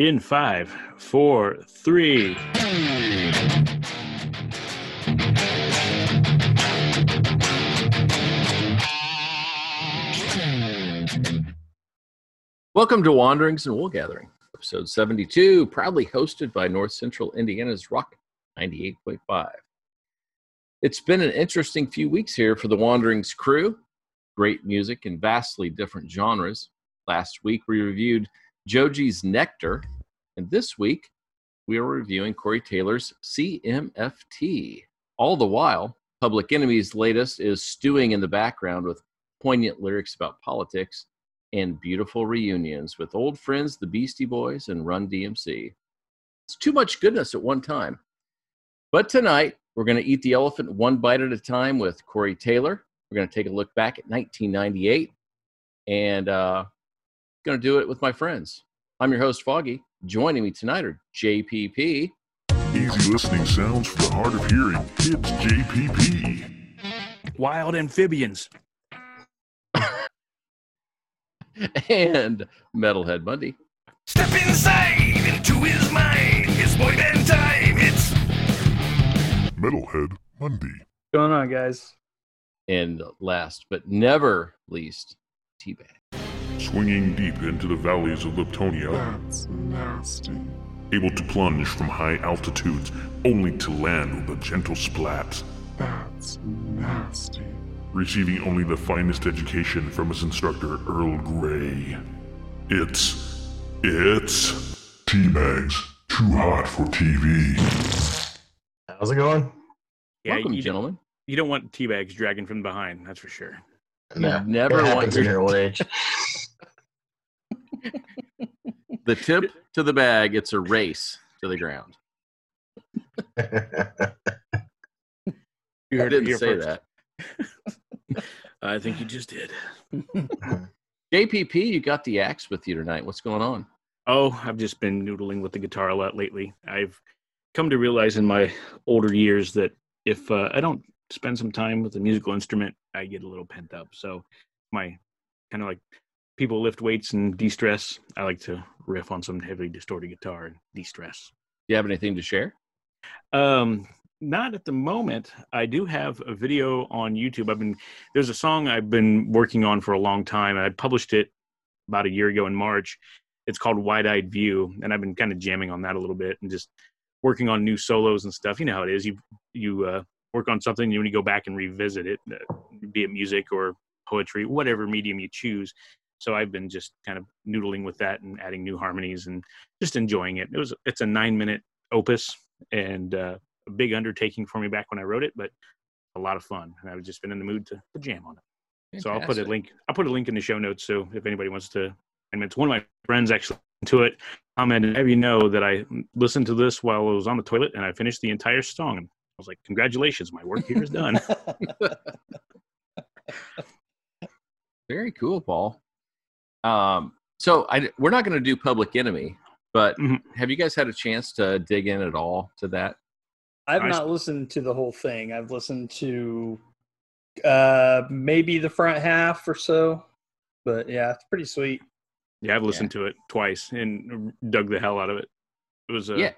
In five, four, three. Welcome to Wanderings and Wool Gathering, episode 72, proudly hosted by North Central Indiana's Rock 98.5. It's been an interesting few weeks here for the Wanderings crew. Great music in vastly different genres. Last week we reviewed Joji's Nectar, and this week we are reviewing Corey Taylor's CMFT. All the while, Public Enemy's latest is stewing in the background with poignant lyrics about politics and beautiful reunions with old friends, the Beastie Boys and Run DMC. It's too much goodness at one time. But tonight, we're going to eat the elephant one bite at a time with Corey Taylor. We're going to take a look back at 1998 and uh, going to do it with my friends. I'm your host, Foggy. Joining me tonight are JPP. Easy listening sounds for the hard of hearing. It's JPP. Wild amphibians. and Metalhead Bundy. Step inside into his mind. It's boy band time. It's Metalhead Monday. What's going on, guys? And last but never least, Teabag. Swinging deep into the valleys of Liptonia. That's nasty. Able to plunge from high altitudes only to land with a gentle splat. That's nasty. Receiving only the finest education from his instructor, Earl Grey. It's. It's. Teabags. Too hot for TV. How's it going? Yeah, Welcome, you, gentlemen. you don't want teabags dragging from behind, that's for sure. You Yeah, never it want happens in your- your old age. The tip to the bag, it's a race to the ground. You heard didn't say first. that. I think you just did. JPP, you got the axe with you tonight. What's going on? Oh, I've just been noodling with the guitar a lot lately. I've come to realize in my older years that if uh, I don't spend some time with a musical instrument, I get a little pent up. So, my kind of like people lift weights and de stress, I like to riff on some heavily distorted guitar and de stress. Do you have anything to share? Um, not at the moment. I do have a video on YouTube. I've been there's a song I've been working on for a long time. I published it about a year ago in March. It's called Wide Eyed View, and I've been kind of jamming on that a little bit and just working on new solos and stuff. You know how it is. You you uh, work on something, you when you go back and revisit it, uh, be it music or poetry, whatever medium you choose. So I've been just kind of noodling with that and adding new harmonies and just enjoying it. It was it's a nine minute opus and uh, a big undertaking for me back when I wrote it, but a lot of fun. And I've just been in the mood to, to jam on it. So I'll put a link. I'll put a link in the show notes. So if anybody wants to, and it's one of my friends actually to it, commented, have you know that I listened to this while I was on the toilet and I finished the entire song. And I was like, congratulations, my work here is done. Very cool, Paul. Um, so I, we're not going to do Public Enemy, but Mhm. have you guys had a chance to dig in at all to that? I've Nice. not listened to the whole thing. I've listened to uh maybe the front half or so. But yeah, it's pretty sweet. Yeah, I've listened to it twice and dug the hell out of it. It was uh, Yeah.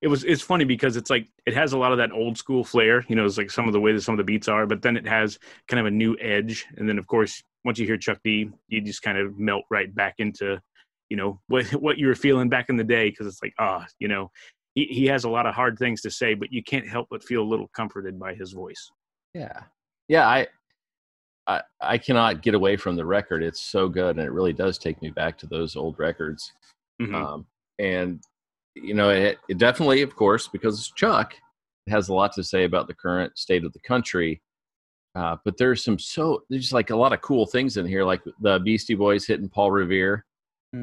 It was it's funny because it's like it has a lot of that old school flair, you know, it's like some of the way that some of the beats are, but then it has kind of a new edge. And then of course, once you hear Chuck D, you just kind of melt right back into, you know, what what you were feeling back in the day because it's like, ah, you know, he, he has a lot of hard things to say, but you can't help but feel a little comforted by his voice. Yeah, yeah. I, I, I cannot get away from the record. It's so good, and it really does take me back to those old records. Mhm. Um, and you know, it, it definitely, of course, because Chuck, has a lot to say about the current state of the country. Uh, but there's some so there's like a lot of cool things in here, like the Beastie Boys hitting Paul Revere,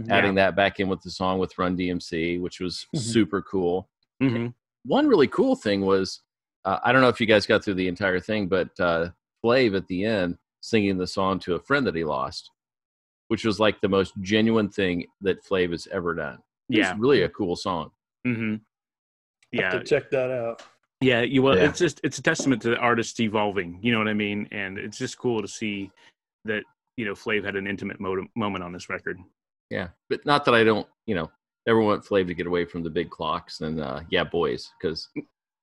adding that back in with the song with Run DMC, which was Mhm. super cool. Mhm. One really cool thing was uh, I don't know if you guys got through the entire thing, but uh, Flav at the end singing the song to a friend that he lost, which was like the most genuine thing that Flav has ever done. It was Yeah. really a cool song. hmm Have Yeah. to check that out. Yeah, you well, Yeah. it's just it's a testament to the artist evolving. You know what I mean? And it's just cool to see that you know Flav had an intimate mo- moment on this record. Yeah, but not that I don't, you know, everyone went Flav to get away from the big clocks, and uh, yeah, boys, because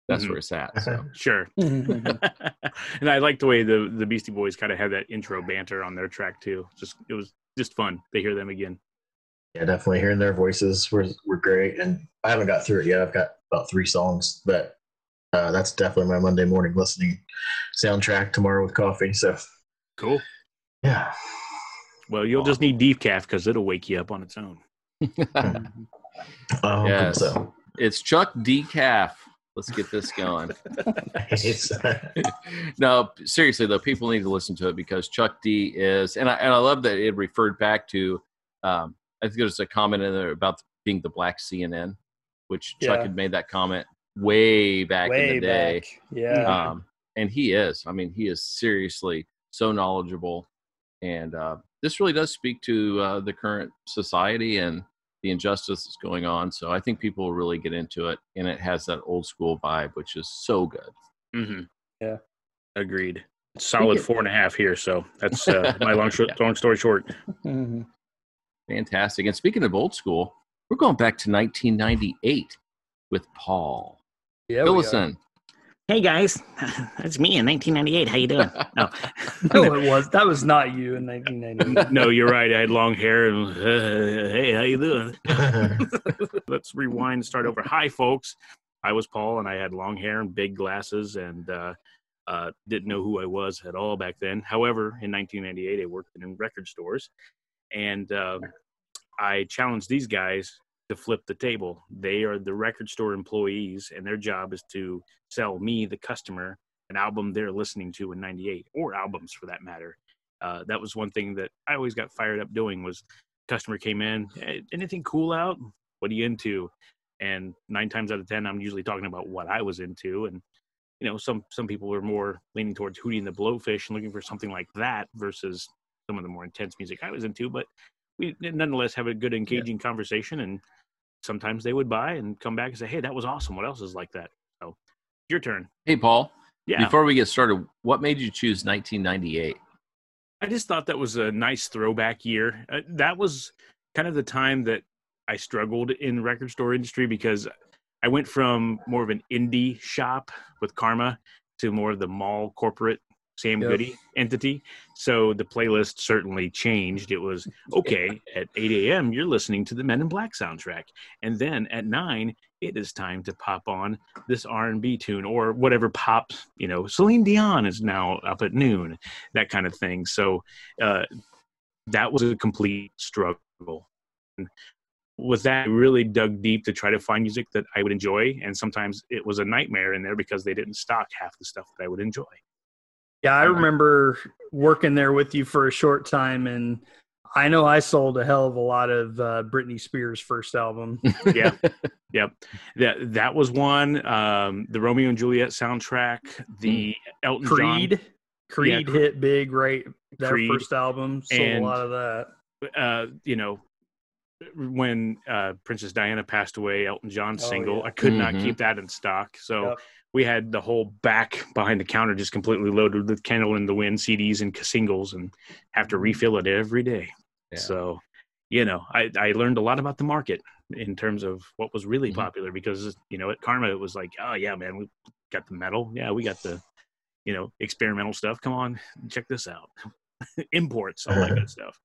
that's Mhm. where it's at. So Sure. and I like the way the the Beastie Boys kind of had that intro banter on their track too. Just it was just fun to hear them again. Yeah, definitely hearing their voices were were great, and I haven't got through it yet. I've got about three songs, but uh, that's definitely my Monday morning listening soundtrack tomorrow with coffee. So Cool. yeah, Well, you'll just need decaf because it'll wake you up on its own. I Yes. so. it's Chuck Decaf. Let's get this going. It's- no, seriously though, people need to listen to it because Chuck D is, and I and I love that it referred back to. Um, I think there's a comment in there about being the black CNN, which Chuck Yeah. had made that comment way back in the day. back. Yeah. Um, and he is. I mean, he is seriously so knowledgeable, and uh, this really does speak to uh, the current society and the injustice that's going on. So I think people will really get into it, and it has that old school vibe, which is so good. Mm-hmm. Yeah. Agreed. Solid four and a half here. So that's uh, my long, short, long story short. Mhm. Fantastic. And speaking of old school, we're going back to 1998 with Paul Yeah. we are. Phillison. Hey guys, that's me in 1998. How you doing? No, No, it was. That was not you in 1998. no, you're right. I had long hair. And, uh, hey, how you doing? Let's rewind and start over. Hi, folks. I was Paul, and I had long hair and big glasses, and uh, uh, didn't know who I was at all back then. However, in 1998, I worked in record stores, and uh, I challenged these guys to flip the table. They are the record store employees, and their job is to sell me, the customer, an album they're listening to in '98, or albums for that matter. Uh, that was one thing that I always got fired up doing. Was customer came in, hey, anything cool out? What are you into? And nine times out of ten, I'm usually talking about what I was into, and you know, some some people were more leaning towards Hootie and the Blowfish and looking for something like that versus some of the more intense music I was into. But we nonetheless have a good, engaging conversation, and sometimes they would buy and come back and say, "Hey, that was awesome. What else is like that?" So, your turn. Hey, Paul. Yeah, Before we get started, what made you choose 1998? I just thought that was a nice throwback year. Uh, that was kind of the time that I struggled in record store industry because I went from more of an indie shop with Karma to more of the mall corporate Sam Yep. Goody entity. So the playlist certainly changed. It was okay at 8 a.m. You're listening to the Men in Black soundtrack, and then at nine it is time to pop on this R&B tune or whatever pop. You know, Celine Dion is now up at noon, that kind of thing. So uh, that was a complete struggle. And with that, I really dug deep to try to find music that I would enjoy, and sometimes it was a nightmare in there because they didn't stock half the stuff that I would enjoy. Yeah, I remember working there with you for a short time, and I know I sold a hell of a lot of uh, Britney Spears' first album. Yeah, yep. That that was one. Um, the Romeo and Juliet soundtrack, the Elton John. Creed, Creed Yeah, hit big, right? Their Creed. first album sold And- a lot of that. uh, you know, when uh, Princess Diana passed away, Elton John's Oh, single, yeah. I could not Mhm. keep that in stock. So Yep. We had the whole back behind the counter just completely loaded with Candle in the Wind CDs and singles and have to refill it every day. Yeah. So, you know, I, I learned a lot about the market in terms of what was really Mhm. popular because, you know, at Karma, it was like, oh, yeah, man, we got the metal. Yeah, we got the, you know, experimental stuff. Come on, check this out. Imports, all that good stuff.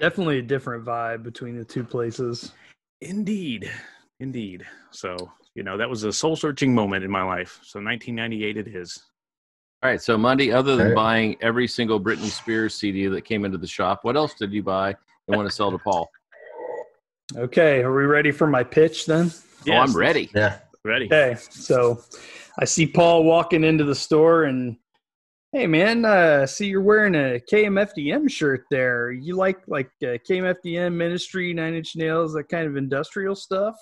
Definitely a different vibe between the two places. Indeed. Indeed. So, you know, that was a soul searching moment in my life. So 1998 it is. All right. So, Monday, other than Okay. buying every single Britney Spears CD that came into the shop, what else did you buy and want to sell to Paul? Okay, are we ready for my pitch then? oh, I'm ready. yeah. Ready. Okay, so I see Paul walking into the store and hey man, uh see you're wearing a KMFDM shirt there. You like like uh, KMFDM Ministry, Nine Inch Nails, that kind of industrial stuff?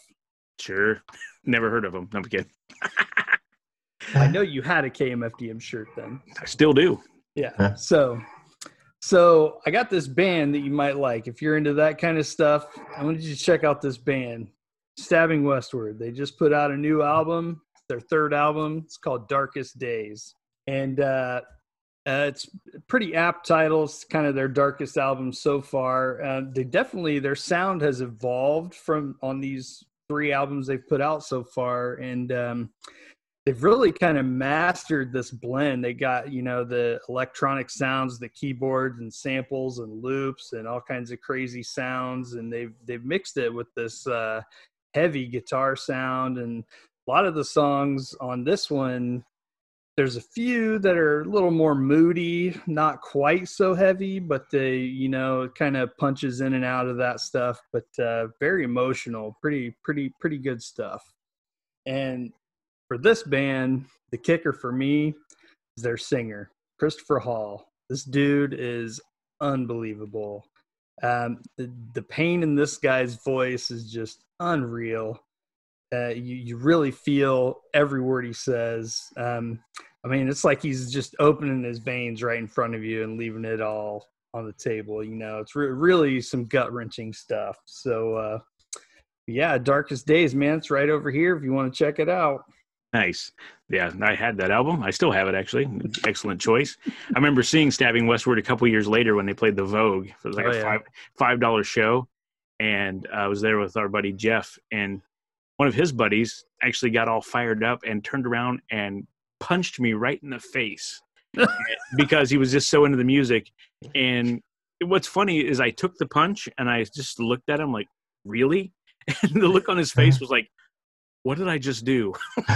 Sure. Never heard of them. I'm kidding. I know you had a KMFDM shirt then. I still do. Yeah. So so I got this band that you might like. If you're into that kind of stuff, I wanted you to check out this band, Stabbing Westward. They just put out a new album, their third album. It's called Darkest Days. And uh Uh, it's pretty apt title. It's kind of their darkest album so far. Uh, they definitely their sound has evolved from on these three albums they've put out so far, and um, they've really kind of mastered this blend. They got you know the electronic sounds, the keyboards and samples and loops and all kinds of crazy sounds, and they've they've mixed it with this uh, heavy guitar sound and a lot of the songs on this one there's a few that are a little more moody, not quite so heavy, but they, you know, kind of punches in and out of that stuff, but uh, very emotional, pretty, pretty, pretty good stuff. And for this band, the kicker for me is their singer, Christopher Hall. This dude is unbelievable. Um, the, the pain in this guy's voice is just unreal. Uh, you, you really feel every word he says. Um, I mean, it's like he's just opening his veins right in front of you and leaving it all on the table. You know, it's re- really some gut wrenching stuff. So, uh, yeah, Darkest Days, man, it's right over here if you want to check it out. Nice. Yeah, I had that album. I still have it actually. Excellent choice. I remember seeing Stabbing Westward a couple years later when they played the Vogue. It was like Oh, a yeah. five five dollar show, and I was there with our buddy Jeff, and one of his buddies actually got all fired up and turned around and punched me right in the face because he was just so into the music. And what's funny is I took the punch and I just looked at him like, "Really?" And the look on his face was like, "What did I just do?"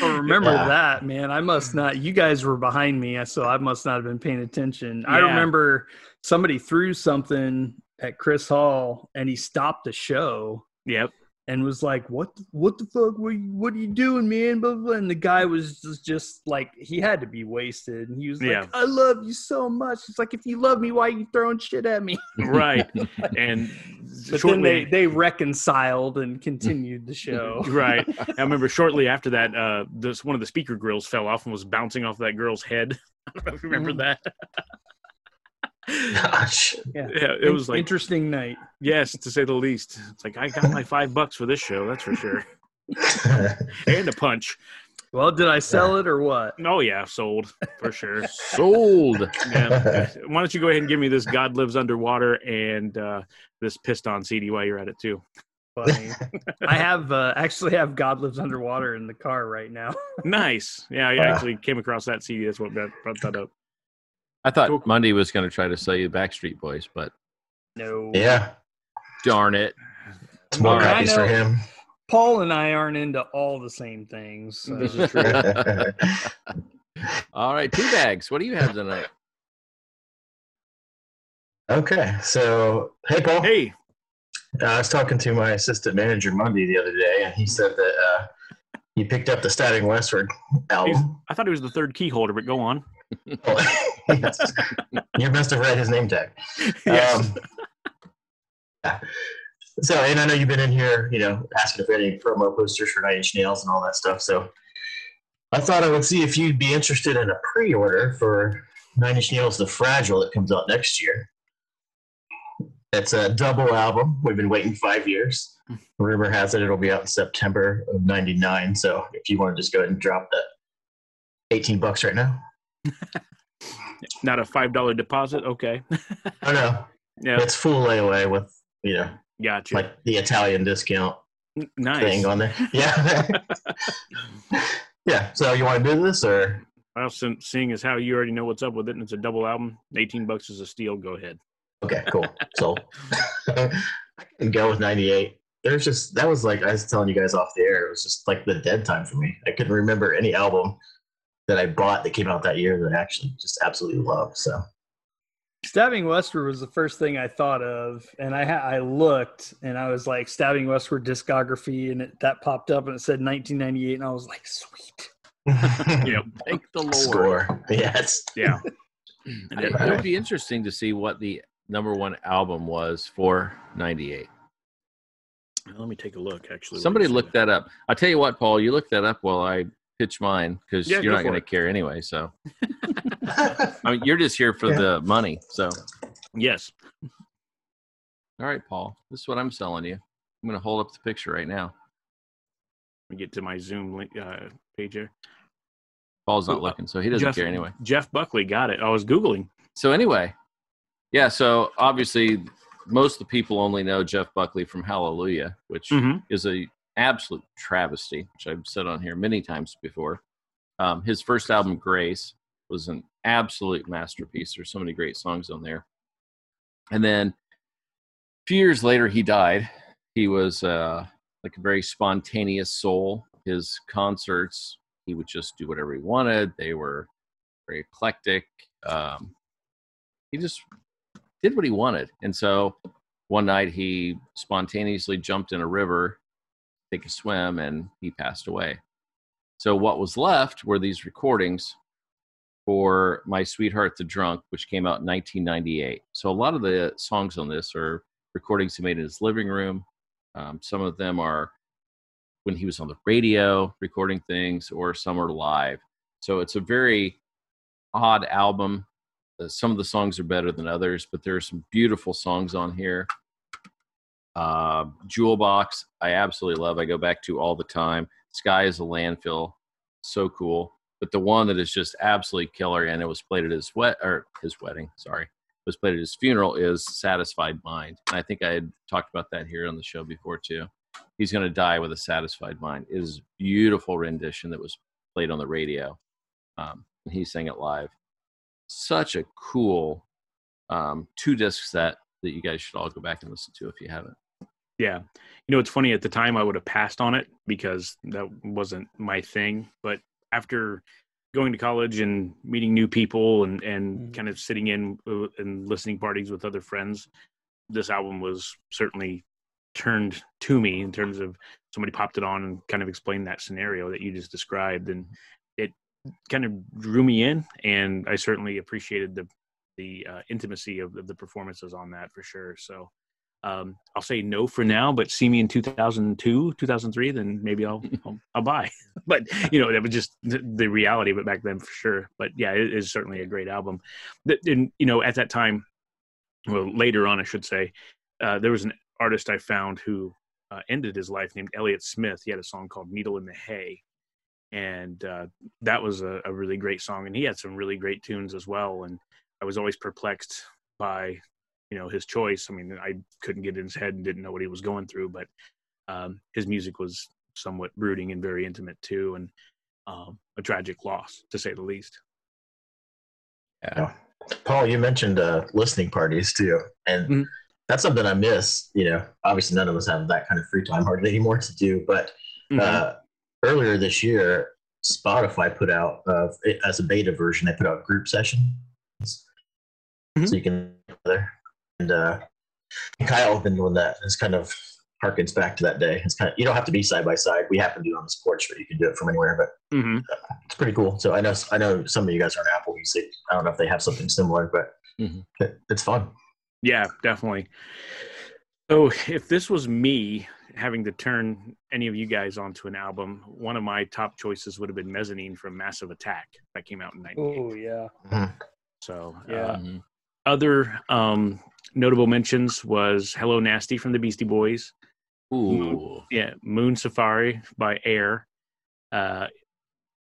Oh, remember Yeah. that, man. I must not. You guys were behind me, uh, so I must not have been paying attention. I remember somebody threw something at Chris Hall, and he stopped the show Yep. and was like, "What? What the fuck? What, you- what are you doing, man?" Blah, blah. And the guy was just, just like, he had to be wasted, and he was Yeah. like, "I love you so much." It's like, if you love me, why are you throwing shit at me? right and But shortly then they they reconciled and continued the show. right i remember shortly after that uh this one of the speaker grills fell off and was bouncing off that girl's head i don't know if you remember that Gosh. Yeah, yeah it was like interesting night. yes to say the least it's like i got my five bucks for this show that's for sure and a punch Well, did I sell it or what? oh yeah sold for sure Sold. yeah. why don't you go ahead and give me this god lives underwater and uh this pissed on cd while you're at it too Funny. I have uh, actually have God Lives Underwater in the car right now. nice yeah i actually came across that cd that's what brought brought that up I thought Cool. Monday was going to try to sell you Backstreet Boys, but No. yeah. darn it. It's more All right. copies I for him. Paul and I aren't into all the same things. so- this is true All right, two bags. What do you have tonight? okay. So, hey, Paul. hey Uh, I was talking to my assistant manager Monday the other day, and he said that uh, he picked up the Stabbing Westward album. i thought he was the third key holder but go on Yes. You must have read his name tag. yes Um, yeah. So, and I know you've been in here, you know, asking if any promo posters for Nine Inch Nails and all that stuff. So, I thought I would see if you'd be interested in a pre-order for Nine Inch Nails The Fragile that comes out next year. It's a double album. We've been waiting five years. Rumor has it it'll be out in September of '99. So, if you want to just go ahead and drop that 18 bucks right now. not a five dollar deposit okay Oh no, yeah it's full layaway with you know gotcha like the Italian discount nice thing on there. Yeah. yeah. So you want to do this or well seeing as how you already know what's up with it and it's a double album 18 bucks is a steal go ahead okay, cool. So I can go with 98. There's just that was like I was telling you guys off the air. It was just like the dead time for me. I couldn't remember any album that I bought that came out that year that I actually just absolutely love. So Stabbing Westward was the first thing I thought of, and I ha- I looked and I was like Stabbing Westward discography, and it, that popped up and it said 1998, and I was like, sweet. yep Thank the Lord. score. Yes. yeah It, it would be interesting to see what the number one album was for 98. let me take a look actually Somebody Let's look that up. I'll tell you what, Paul, you look that up while I pitch mine because Yeah, you're go not going to care anyway. So, I mean, you're just here for Yeah. the money. So, yes all right, Paul, this is what I'm selling you. I'm going to hold up the picture right now. let me get to my zoom link uh, page here Paul's not Who- looking, so he doesn't Jeff, care anyway. Jeff Buckley got it. I was googling. So anyway, yeah. So obviously, most of the people only know Jeff Buckley from Hallelujah, which Mhm. is a absolute travesty, which I've said on here many times before. Um, his first album, Grace, was an absolute masterpiece. There's so many great songs on there. And then a few years later, he died. He was uh, like a very spontaneous soul. His concerts, he would just do whatever he wanted. They were very eclectic. Um, he just did what he wanted. And so one night he spontaneously jumped in a river, take a swim, and he passed away. So what was left were these recordings for My Sweetheart the Drunk, which came out in 1998. So a lot of the songs on this are recordings he made in his living room. Um, some of them are when he was on the radio recording things, or some are live. So it's a very odd album. Uh, some of the songs are better than others, but there are some beautiful songs on here. Uh, Jewel Box, I absolutely love. I go back to all the time. Sky is a landfill, so cool. But the one that is just absolutely killer, and it was played at his wet or his wedding. Sorry, was played at his funeral. Is Satisfied Mind, and I think I had talked about that here on the show before too. He's going to die with a satisfied mind. It is beautiful rendition that was played on the radio, um, and he sang it live such a cool um, two disc set that you guys should all go back and listen to if you haven't. Yeah. You know, it's funny at the time I would have passed on it because that wasn't my thing. But after going to college and meeting new people and, and Mhm. kind of sitting in uh, and listening parties with other friends, this album was certainly turned to me in terms of somebody popped it on and kind of explained that scenario that you just described. And it kind of drew me in. And I certainly appreciated the, the uh, intimacy of, of the performances on that for sure. So, um, I'll say no for now, but see me in 2002, 2003, then maybe I'll I'll, I'll buy. But you know, that was just the, the reality of it back then for sure. But yeah, it is certainly a great album. And you know, at that time, well, later on, I should say, uh, there was an artist I found who uh, ended his life named Elliott Smith. He had a song called "Needle in the Hay," and uh, that was a, a really great song. And he had some really great tunes as well. And I was always perplexed by you know his choice. I mean, I couldn't get in his head and didn't know what he was going through, but um, his music was somewhat brooding and very intimate too, and um, a tragic loss to say the least. Yeah. Paul, you mentioned uh, listening parties too, and Mhm. that's something I miss. You know, obviously none of us have that kind of free time hardly anymore to do. But Mhm. uh, earlier this year, Spotify put out uh, as a beta version. They put out group sessions, Mhm. so you can there. And uh, Kyle has been doing that. It's kind of harkens back to that day. It's kind of you don't have to be side by side. We happen to do it on this porch, but you can do it from anywhere. But Mhm. it's pretty cool. So I know I know some of you guys are on Apple Music. I don't know if they have something similar, but Mhm. it, it's fun. Yeah, definitely. So if this was me having to turn any of you guys onto an album, one of my top choices would have been Mezzanine from Massive Attack that came out in '98. Oh yeah. So Yeah. uh, Mhm. other um, notable mentions was Hello Nasty from the Beastie Boys. Ooh. Yeah, Moon Safari by Air. Uh,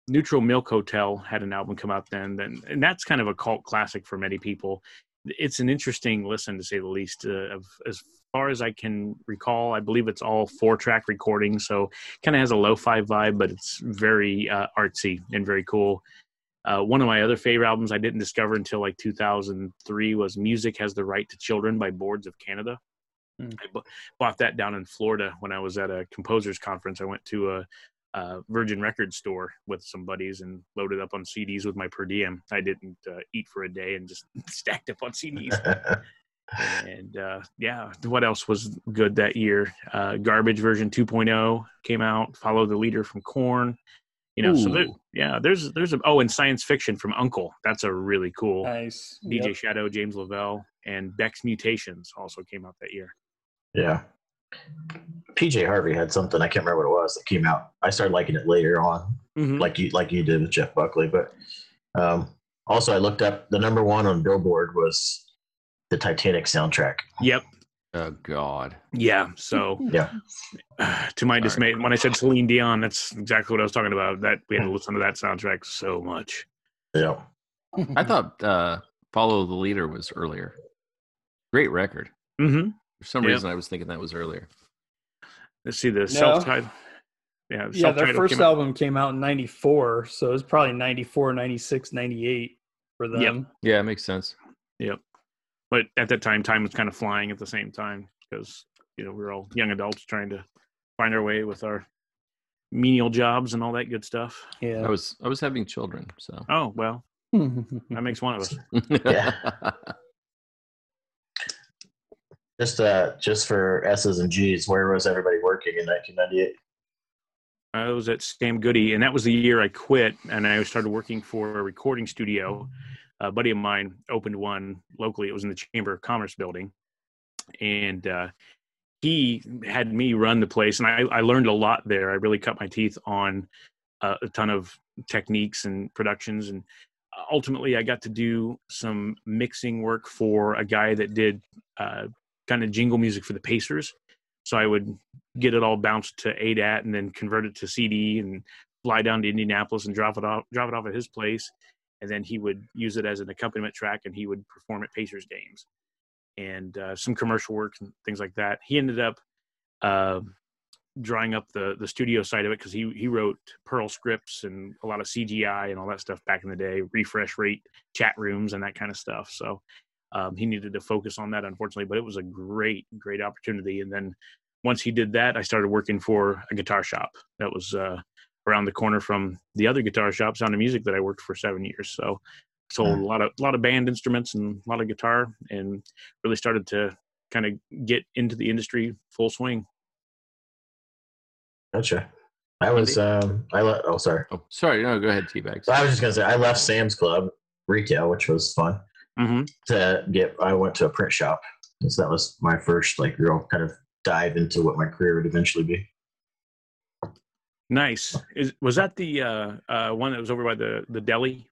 Neutral Milk Hotel had an album come out then, then, and that's kind of a cult classic for many people. It's an interesting listen to say the least. Uh, of as far as I can recall, I believe it's all four track recording, so kind of has a lo-fi vibe, but it's very uh, artsy and very cool. Uh, one of my other favorite albums I didn't discover until like 2003 was "Music Has the Right to Children" by Boards of Canada. Hmm. I bought that down in Florida when I was at a composers conference. I went to a, a Virgin Record store with some buddies and loaded up on CDs with my per diem. I didn't uh, eat for a day and just stacked up on CDs. and uh, yeah, what else was good that year? Uh, Garbage version 2.0 came out. Follow the Leader from Korn. You know, so there, yeah, there's there's a oh, and Psyence Fiction from UNKLE. That's a really cool. Nice. DJ Yep. Shadow, James Lavelle, and Beck's Mutations also came out that year. yeah. PJ Harvey had something I can't remember what it was that came out. I started liking it later on, Mhm. like you like you did with Jeff Buckley. But um, also, I looked up the number one on Billboard was the Titanic soundtrack. Yep. Oh God. Yeah. So Yeah. to my Sorry. dismay, when I said Celine Dion, that's exactly what I was talking about. That we had to listen to that soundtrack so much. Yeah. I thought uh, "Follow the Leader" was earlier. Great record. Mm-hmm. For some Yeah. reason, I was thinking that was earlier. Let's see the self-titled. Yeah, Yeah, their first came out- album came out in 94, so it's probably 94, 96, 98 for them. Yep. Yeah, it makes sense. Yep. But at that time, time was kind of flying at the same time because you know we were all young adults trying to find our way with our menial jobs and all that good stuff. Yeah, I Yeah. was I was having children, so Oh well, that makes one of us. Yeah. Just uh, just for S's and G's, where was everybody working in 1998? I was at Sam Goody, and that was the year I quit, and I started working for a recording studio. A buddy of mine opened one locally. It was in the Chamber of Commerce building, and uh, he had me run the place, and I, I learned a lot there. I really cut my teeth on uh, a ton of techniques and productions, and ultimately, I got to do some mixing work for a guy that did uh, kind of jingle music for the Pacers. So I would get it all bounced to ADAT and then convert it to CD and fly down to Indianapolis and drop it off drop it off at his place. And then he would use it as an accompaniment track and he would perform at Pacers games and uh, some commercial work and things like that. He ended up uh, drawing up the the studio side of it because he he wrote Perl scripts and a lot of CGI and all that stuff back in the day, refresh rate chat rooms and that kind of stuff. So um, he needed to focus on that, unfortunately, but it was a great, great opportunity. And then once he did that, I started working for a guitar shop that was uh, around the corner from the other guitar shop, Sound of Music, that I worked for seven years. So sold a lot of a lot of band instruments and a lot of guitar, and really started to kind of get into the industry full swing. Gotcha. I was um I let oh sorry. oh, sorry. No, go ahead, T-Bags. I was just gonna say I left Sam's Club retail, which was fun hmm to get. I went to a print shop, so that was my first like real kind of dive into what my career would eventually be. Nice. Is was that the uh, uh, one that was over by the the deli?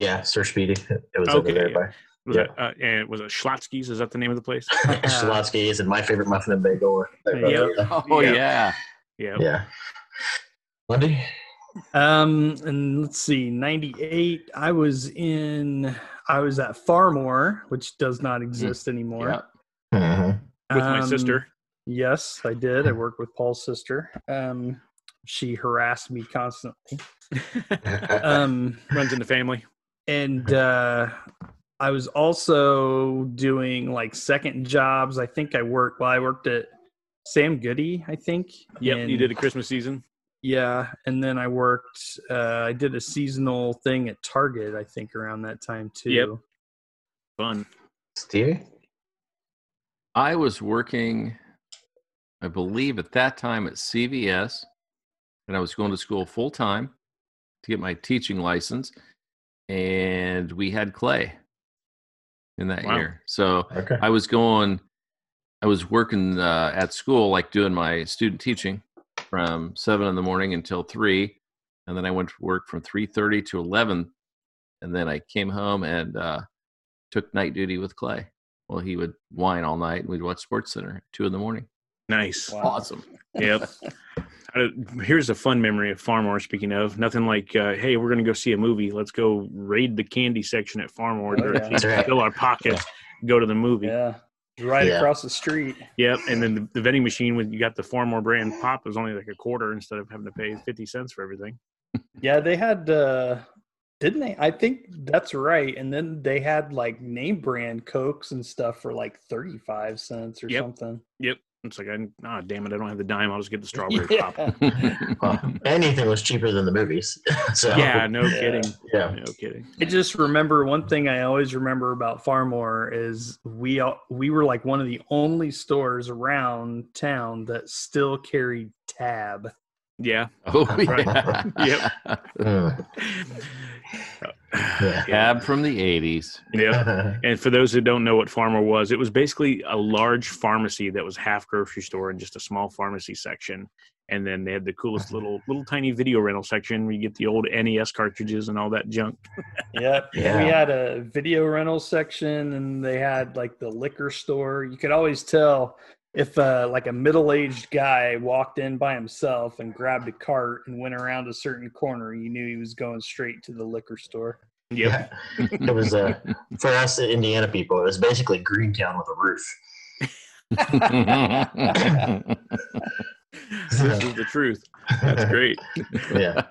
Yeah, Sir Speedy. It was Okay, over there yeah. by Was Yeah. it, uh, and was it Schlotzsky's? Is that the name of the place? Schlotzsky's and my favorite muffin and bagel. were Yeah. Oh Yeah. yeah. Yeah. Yeah. Monday. Um, and let's see, 98, I was in, I was at Phar-Mor, which does not exist anymore. Yeah. Mhm. With my Um, sister. Yes, I did. I worked with Paul's sister. Um, she harassed me constantly. Um, Runs in the family. and uh, I was also doing like second jobs. I think I worked. Well, I worked at Sam Goody. I think. Yep. you did a Christmas season. Yeah, and then I worked. Uh, I did a seasonal thing at Target. I think around that time too. Yep. Fun. Stevie. I was working, I believe, at that time at CVS, and I was going to school full time to get my teaching license, and we had Clay in that Wow. year. So Okay. I was going, I was working uh, at school, like doing my student teaching from seven in the morning until three, and then I went to work from three thirty to eleven, and then I came home and uh, took night duty with Clay. Well, he would whine all night, and we'd watch Sports Center at two in the morning. Nice. Wow. Awesome. Yep. Uh, here's a fun memory of Phar-Mor. Speaking of, nothing like, uh, hey, we're going to go see a movie. Let's go raid the candy section at Phar-Mor. Oh, yeah. Right. Fill our pockets. Go to the movie. Yeah, right Yeah. across the street. Yep. And then the, the vending machine when you got the Phar-Mor brand pop was only like a quarter instead of having to pay fifty cents for everything. Yeah, they had. uh Didn't they? I think that's right. And then they had like name brand cokes and stuff for like thirty five cents or something. Yep. something. It's like, I, ah, damn it, I don't have the dime. I'll just get the strawberry Yeah. pop. Well, anything was cheaper than the movies. so Yeah, no kidding. Yeah. No kidding. I just remember one thing I always remember about Phar-Mor is we all, we were like one of the only stores around town that still carried tab. Yeah. oh, Right. yeah. Yep. Yeah. Cab from the 80s. Yeah. And for those who don't know what Phar-Mor was, it was basically a large pharmacy that was half grocery store and just a small pharmacy section. And then they had the coolest little little tiny video rental section where you get the old NES cartridges and all that junk. Yep. Yeah. We had a video rental section and they had like the liquor store. You could always tell if uh, like a middle-aged guy walked in by himself and grabbed a cart and went around a certain corner, you knew he was going straight to the liquor store. Yep. Yeah. It was uh, for us Indiana people. It was basically Greentown with a roof. this is the truth. That's great. Yeah.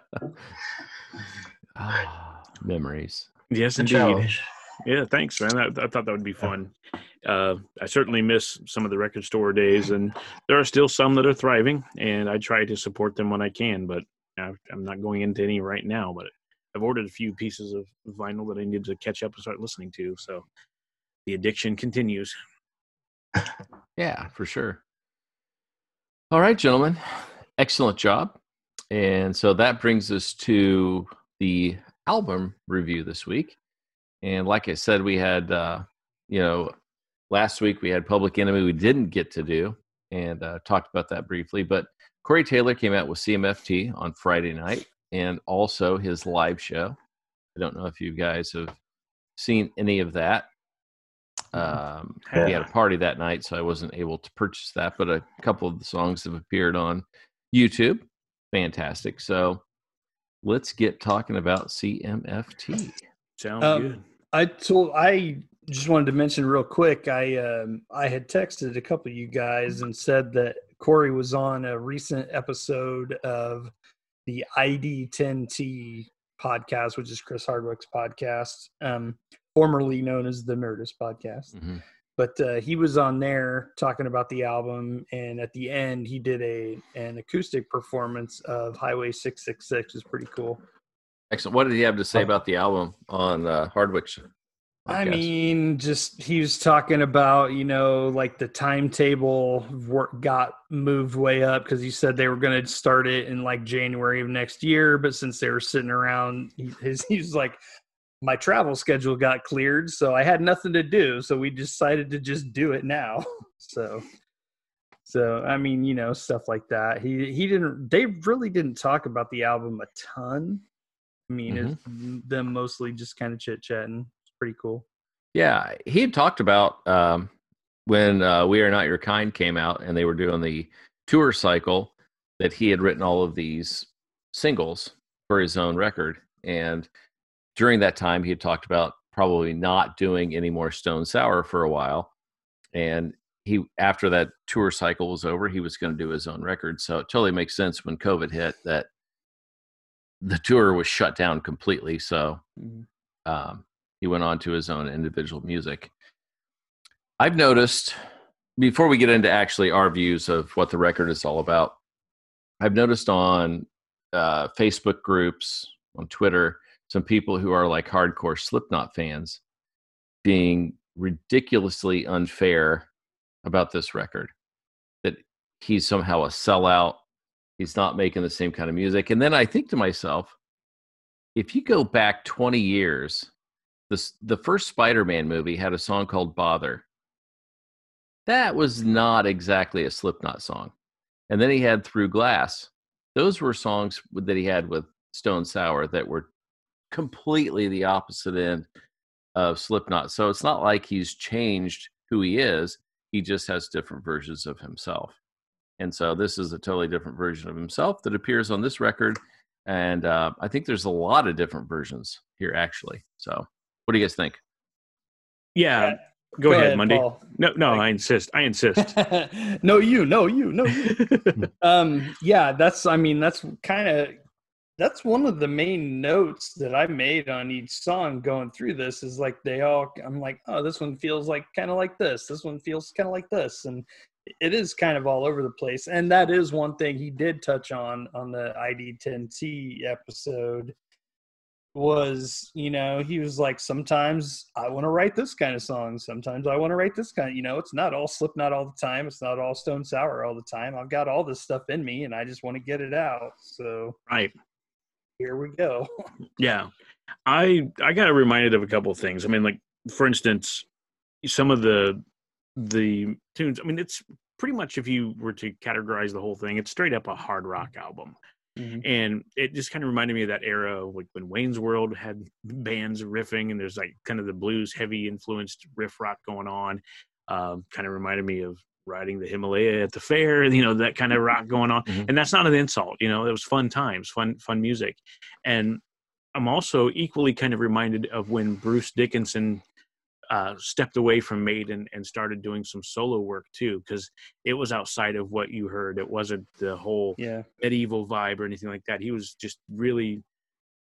Ah, memories. Yes, indeed. Yeah, thanks, man. I, I thought that would be fun. Uh, I certainly miss some of the record store days, and there are still some that are thriving, and I try to support them when I can. But I, I'm not going into any right now. But I've ordered a few pieces of vinyl that I need to catch up and start listening to. So the addiction continues. Yeah, for sure. All right, gentlemen. Excellent job. And so that brings us to the album review this week. And like I said, we had, uh, you know, last week we had Public Enemy we didn't get to do and uh, talked about that briefly. But Corey Taylor came out with CMFT on Friday night and also his live show. I don't know if you guys have seen any of that. Um, He had a party that night, so I wasn't able to purchase that. But a couple of the songs have appeared on YouTube. Fantastic. So let's get talking about CMFT. Sounds Um, good. I told I just wanted to mention real quick. I um, I had texted a couple of you guys and said that Corey was on a recent episode of the ID10T podcast, which is Chris Hardwick's podcast, um, formerly known as the Nerdist podcast. Mhm. But uh, he was on there talking about the album, and at the end, he did a an acoustic performance of Highway 666. Is pretty cool. Excellent. What did he have to say about the album on uh, Hardwick's? I podcast? mean, just he was talking about, you know, like the timetable work got moved way up because he said they were going to start it in like January of next year. But since they were sitting around, he, his, he's like, my travel schedule got cleared. So I had nothing to do. So we decided to just do it now. so, so, I mean, you know, stuff like that. He, he didn't, they really didn't talk about the album a ton. I mean, mm-hmm. it's them mostly just kind of chit chatting. Pretty cool. Yeah, he had talked about um, when uh, "We Are Not Your Kind" came out, and they were doing the tour cycle. That he had written all of these singles for his own record, and during that time, he had talked about probably not doing any more Stone Sour for a while. And he, after that tour cycle was over, he was going to do his own record. So it totally makes sense when COVID hit that the tour was shut down completely. So um, he went on to his own individual music. I've noticed before we get into actually our views of what the record is all about, I've noticed on uh, Facebook groups, on Twitter, some people who are like hardcore Slipknot fans being ridiculously unfair about this record. That he's somehow a sellout. He's not making the same kind of music. And then I think to myself, if you go back 20 years, this, the first Spider Man movie had a song called Bother. That was not exactly a Slipknot song. And then he had Through Glass. Those were songs that he had with Stone Sour that were completely the opposite end of Slipknot. So it's not like he's changed who he is, he just has different versions of himself. And so this is a totally different version of himself that appears on this record. And uh, I think there's a lot of different versions here, actually. So what do you guys think? Yeah. Go, ahead, Monday. Paul. No, no, I insist. I insist. no, you, no, you, no, you. um, yeah, that's. I mean, that's kind of that's one of the main notes that I made on each song going through this. Is like they all. I'm like, oh, this one feels like kind of like this. This one feels kind of like this, and it is kind of all over the place. And that is one thing he did touch on on the ID10T episode was you know he was like sometimes i want to write this kind of song sometimes i want to write this kind you know it's not all slipknot all the time it's not all stone sour all the time i've got all this stuff in me and i just want to get it out so right. here we go Yeah. I I got reminded of a couple of things. I mean, like for instance, some of the the tunes. I mean, it's pretty much if you were to categorize the whole thing, it's straight up a hard rock album. Mhm. And it just kind of reminded me of that era, like when Wayne's World had bands riffing, and there's like kind of the blues heavy influenced riff rock going on. Um, kind of reminded me of riding the Himalaya at the fair, you know, that kind of rock going on. Mhm. And that's not an insult, you know, it was fun times, fun, fun music. And I'm also equally kind of reminded of when Bruce Dickinson uh, stepped away from Maiden and started doing some solo work too, because it was outside of what you heard. It wasn't the whole Yeah. medieval vibe or anything like that. He was just really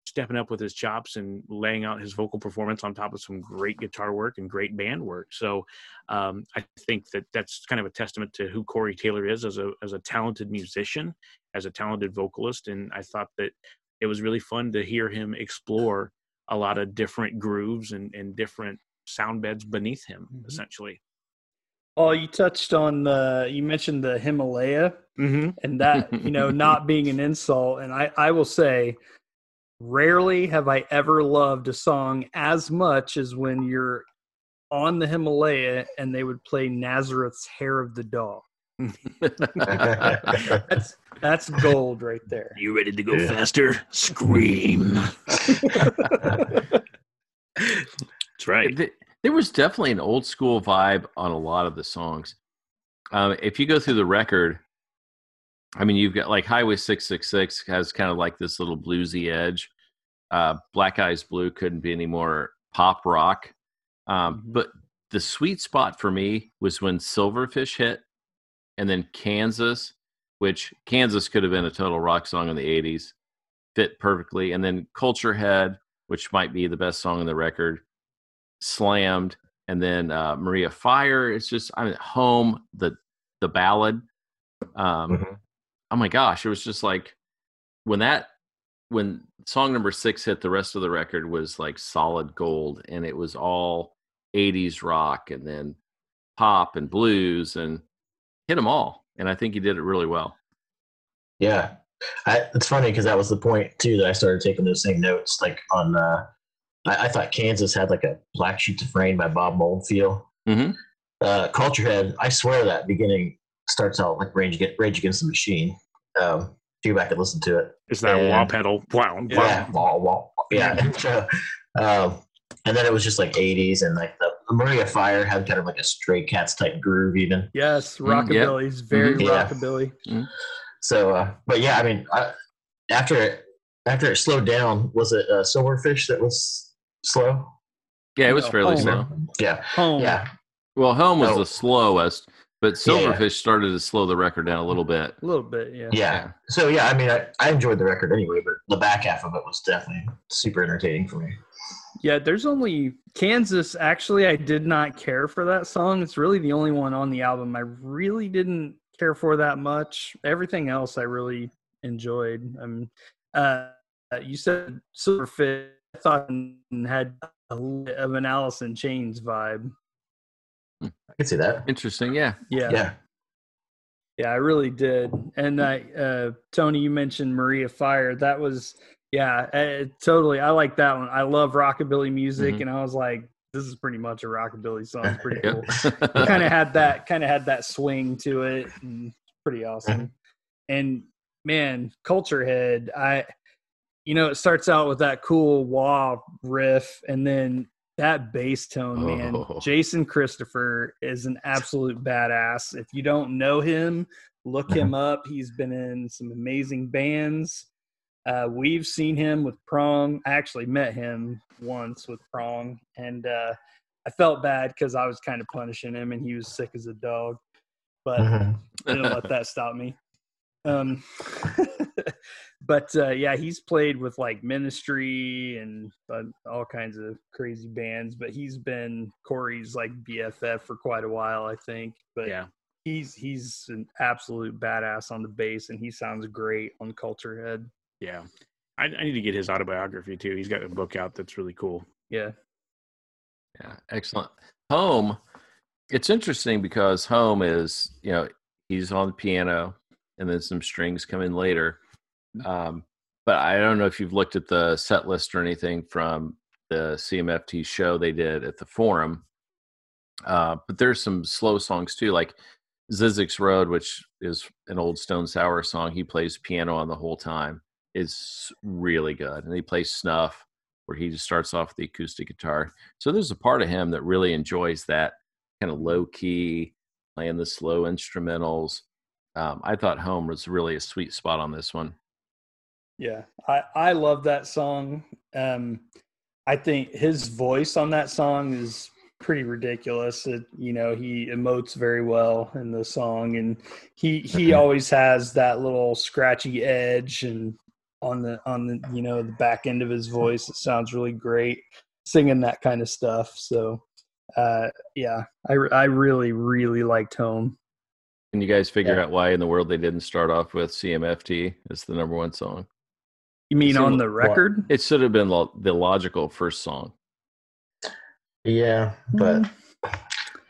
stepping up with his chops and laying out his vocal performance on top of some great guitar work and great band work. So um, I think that that's kind of a testament to who Corey Taylor is as a as a talented musician, as a talented vocalist, and I thought that it was really fun to hear him explore a lot of different grooves and, and different sound beds beneath him, Mhm. essentially. Oh, you touched on the. You mentioned the Himalaya, Mm-hmm. and that you know not being an insult. And I, I will say, rarely have I ever loved a song as much as when you're on the Himalaya and they would play Nazareth's "Hair of the Dog." That's that's gold right there. You ready to go Yeah. faster? Scream. That's right. Th- there was definitely an old school vibe on a lot of the songs. Um, if you go through the record, I mean, you've got like Highway 666 has kind of like this little bluesy edge. Uh, Black Eyes Blue couldn't be any more pop rock. Um, Mhm. But the sweet spot for me was when Silverfish hit and then Kansas, which Kansas could have been a total rock song in the 80s, fit perfectly. And then Culture Head, which might be the best song on the record, slammed. And then uh, Maria Fire. It's just I mean, home the the ballad. Um, Mhm. Oh my gosh, it was just like when that when song number six hit, the rest of the record was like solid gold, and it was all '80s rock and then pop and blues and hit them all. And I think he did it really well. Yeah, I, it's funny because that was the point too that I started taking those same notes. Like on, uh, I, I thought Kansas had like a Black Sheets of Rain by Bob Moldfield. Mhm. Uh, Culture Head, I swear that beginning starts out like Rage, Against- Rage Against the Machine. Um, if you go back and listen to It's that And- wah pedal. Wow. wow. yeah, wah, wah, yeah. So, um, and then it was just like '80s and like the Maria Fire had kind of like a Stray Cats type groove even. Yes, Mm, yeah. rockabilly is very Mhm. Yeah. rockabilly. So, uh, but yeah, I mean, I, after it after it slowed down, was it uh, Silverfish that was slow? Yeah, it was No, fairly home. slow. Yeah, Home. yeah, Well, home was Oh. the slowest, but Yeah, yeah. Silverfish started to slow the record down a little bit. a little bit. Yeah. yeah. So yeah, I mean, I, I enjoyed the record anyway, but the back half of it was definitely super entertaining for me. Yeah, there's only Kansas. Actually, I did not care for that song. It's really the only one on the album I really didn't care for that much. Everything else I really enjoyed. Um, uh, you said Silverfish. I thought it had a little bit of an Alice in Chains vibe. I can see that. Interesting, yeah. Yeah, Yeah, Yeah, I really did. And I, uh, Tony, you mentioned Maria Fire. That was, yeah, uh, totally. I like that one. I love rockabilly music, Mhm. and I was like, this is pretty much a rockabilly song. It's pretty cool. kind of had that, kind of had that swing to it. And pretty awesome. And man, Culture Head, I, you know, it starts out with that cool wah riff, and then that bass tone, man. Oh. Jason Christopher is an absolute badass. If you don't know him, look him up. He's been in some amazing bands. Uh, we've seen him with Prong. I actually met him once with Prong, and uh, I felt bad because I was kind of punishing him, and he was sick as a dog. But Mhm. didn't let that stop me. Um, but uh, yeah, he's played with like Ministry and uh, all kinds of crazy bands. But he's been Corey's like BFF for quite a while, I think. But Yeah. he's he's an absolute badass on the bass, and he sounds great on Culture Head. Yeah. I, I need to get his autobiography too. He's got a book out that's really cool. Yeah, Yeah, excellent. Home, it's interesting because Home is, you know, he's on the piano and then some strings come in later. Um, but I don't know if you've looked at the set list or anything from the CMFT show they did at the forum. Uh, but there's some slow songs too, like Zzyzx Road, which is an old Stone Sour song. He plays piano on the whole time. Is really good, and he plays Snuff, where he just starts off with the acoustic guitar. So there's a part of him that really enjoys that kind of low key, playing the slow instrumentals. Um, I thought Home was really a sweet spot on this one. Yeah, I I love that song. Um, I think his voice on that song is pretty ridiculous. It, you know, he emotes very well in the song, and he he always has that little scratchy edge and on the on the you know the back end of his voice. It sounds really great singing that kind of stuff. So, uh, yeah, I I really really liked Home. Can you guys figure Yeah. out why in the world they didn't start off with CMFT as the number one song? You mean on the record? It should have been lo- the logical first song. Yeah, but mm.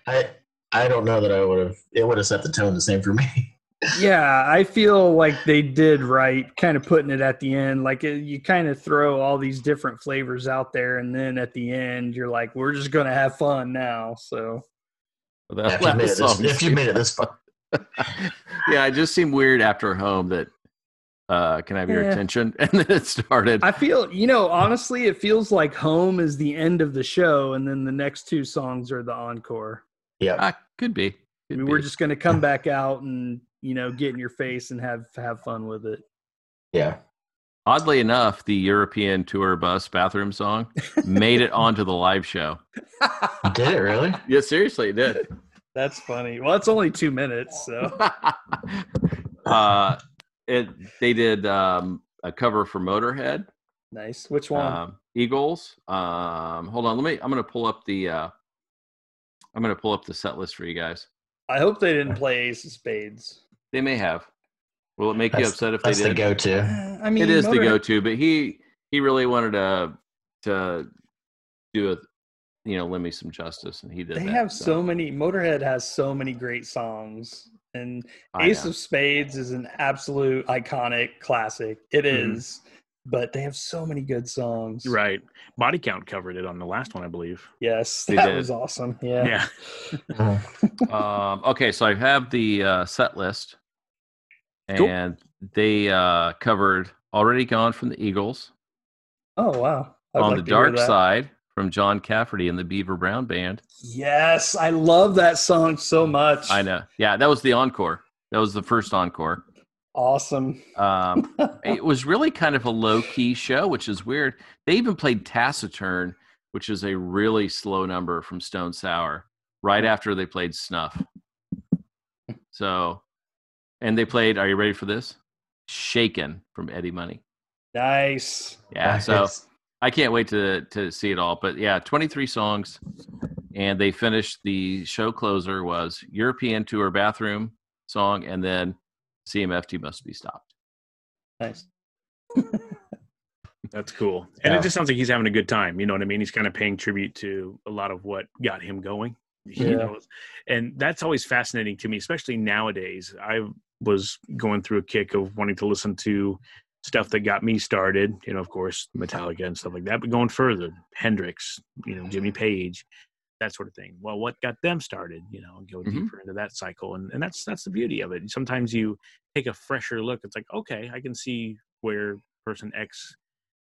I I don't know that I would have. It would have set the tone the same for me. Yeah, I feel like they did right, kind of putting it at the end. Like it, you kind of throw all these different flavors out there, and then at the end, you're like, "We're just gonna have fun now." So But that if you made it this, song if you made it this far, yeah, it just seemed weird after home that uh can I have your Yeah. attention? And then it started. I feel, you know, honestly, it feels like "Home" is the end of the show, and then the next two songs are the encore. yeah, Ah, could be. I mean, be. we're just gonna come back out and you know get in your face and have have fun with it. yeah. Oddly enough, the European tour bus bathroom song made it onto the live show. Did it really? Yeah, seriously, it did. That's funny. Well, it's only two minutes, so uh, it they did um, a cover for Motorhead, nice. Which one? um, Eagles. Um, hold on, let me. I'm going to pull up the. Uh, I'm going to pull up the set list for you guys. I hope they didn't play Ace of Spades. They may have. Will it make you upset if they did? That's the go-to. Uh, I mean, it is the go-to, but he he really wanted to to do a you know, lend me some justice, and he did. They that, have so many. Motorhead has so many great songs, and I Ace know. of Spades is an absolute iconic classic. It is, Mhm. but they have so many good songs. Right. Body Count covered it on the last one, I believe. Yes, They that did. was awesome. Yeah. Yeah. Um, okay, so I have the uh, set list, Cool. and they uh, covered "Already Gone" from the Eagles, Oh wow. I'd "On like the Dark. Side" from John Cafferty and the Beaver Brown Band. Yes, I love that song so much. I know, yeah, that was the encore. That was the first encore. Awesome. Um, it was really kind of a low key show, which is weird. They even played Taciturn, which is a really slow number from Stone Sour, right after they played Snuff. So, and they played, are you ready for this? Shaken from Eddie Money. nice. Yeah. So Nice. I can't wait to, to see it all. But yeah, 23 songs. And they finished the show closer was European Tour Bathroom song and then CMFT Must Be Stopped. Nice. That's cool. And Yeah. it just sounds like he's having a good time. You know what I mean? He's kind of paying tribute to a lot of what got him going. You Yeah. know? And that's always fascinating to me, especially nowadays. I was going through a kick of wanting to listen to stuff that got me started, you know, of course, Metallica and stuff like that, but going further, Hendrix, you know, Jimmy Page, that sort of thing. Well, what got them started, you know, go Mhm. deeper into that cycle. And, and that's that's the beauty of it. Sometimes you take a fresher look. It's like, okay, I can see where person X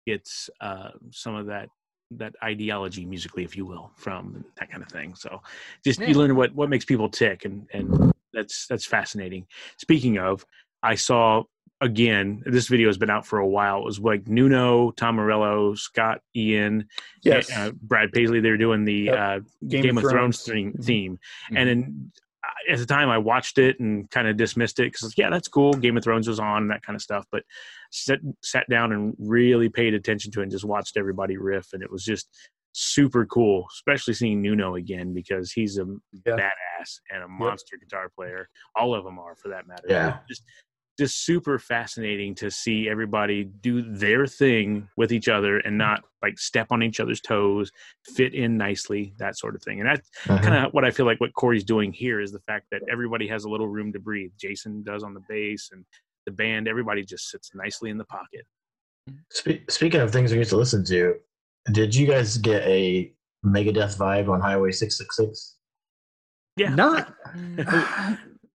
gets uh, some of that that ideology musically, if you will, from that kind of thing. So just Yeah. you learn what what makes people tick, and and that's that's fascinating. Speaking of, I saw again. This video has been out for a while. It was like Nuno, Tom Morello, Scott Ian, Yes. uh, Brad Paisley. They were doing the Yep. uh, Game, of Thrones, theme, Mhm. theme. Mhm. and then uh, at the time I watched it and kind of dismissed it because yeah, that's cool. Game of Thrones was on that kind of stuff, but sat sat down and really paid attention to it and just watched everybody riff, and it was just super cool. Especially seeing Nuno again because he's a Yeah. badass and a monster guitar player. All of them are for that matter. Yeah. Just just super fascinating to see everybody do their thing with each other and not like step on each other's toes, fit in nicely, that sort of thing. And that's Mhm. kind of what I feel like what Corey's doing here is the fact that everybody has a little room to breathe. Jason does on the bass and the band, everybody just sits nicely in the pocket. Spe- speaking of things we used to listen to, did you guys get a Megadeth vibe on Highway 666? Yeah. Not.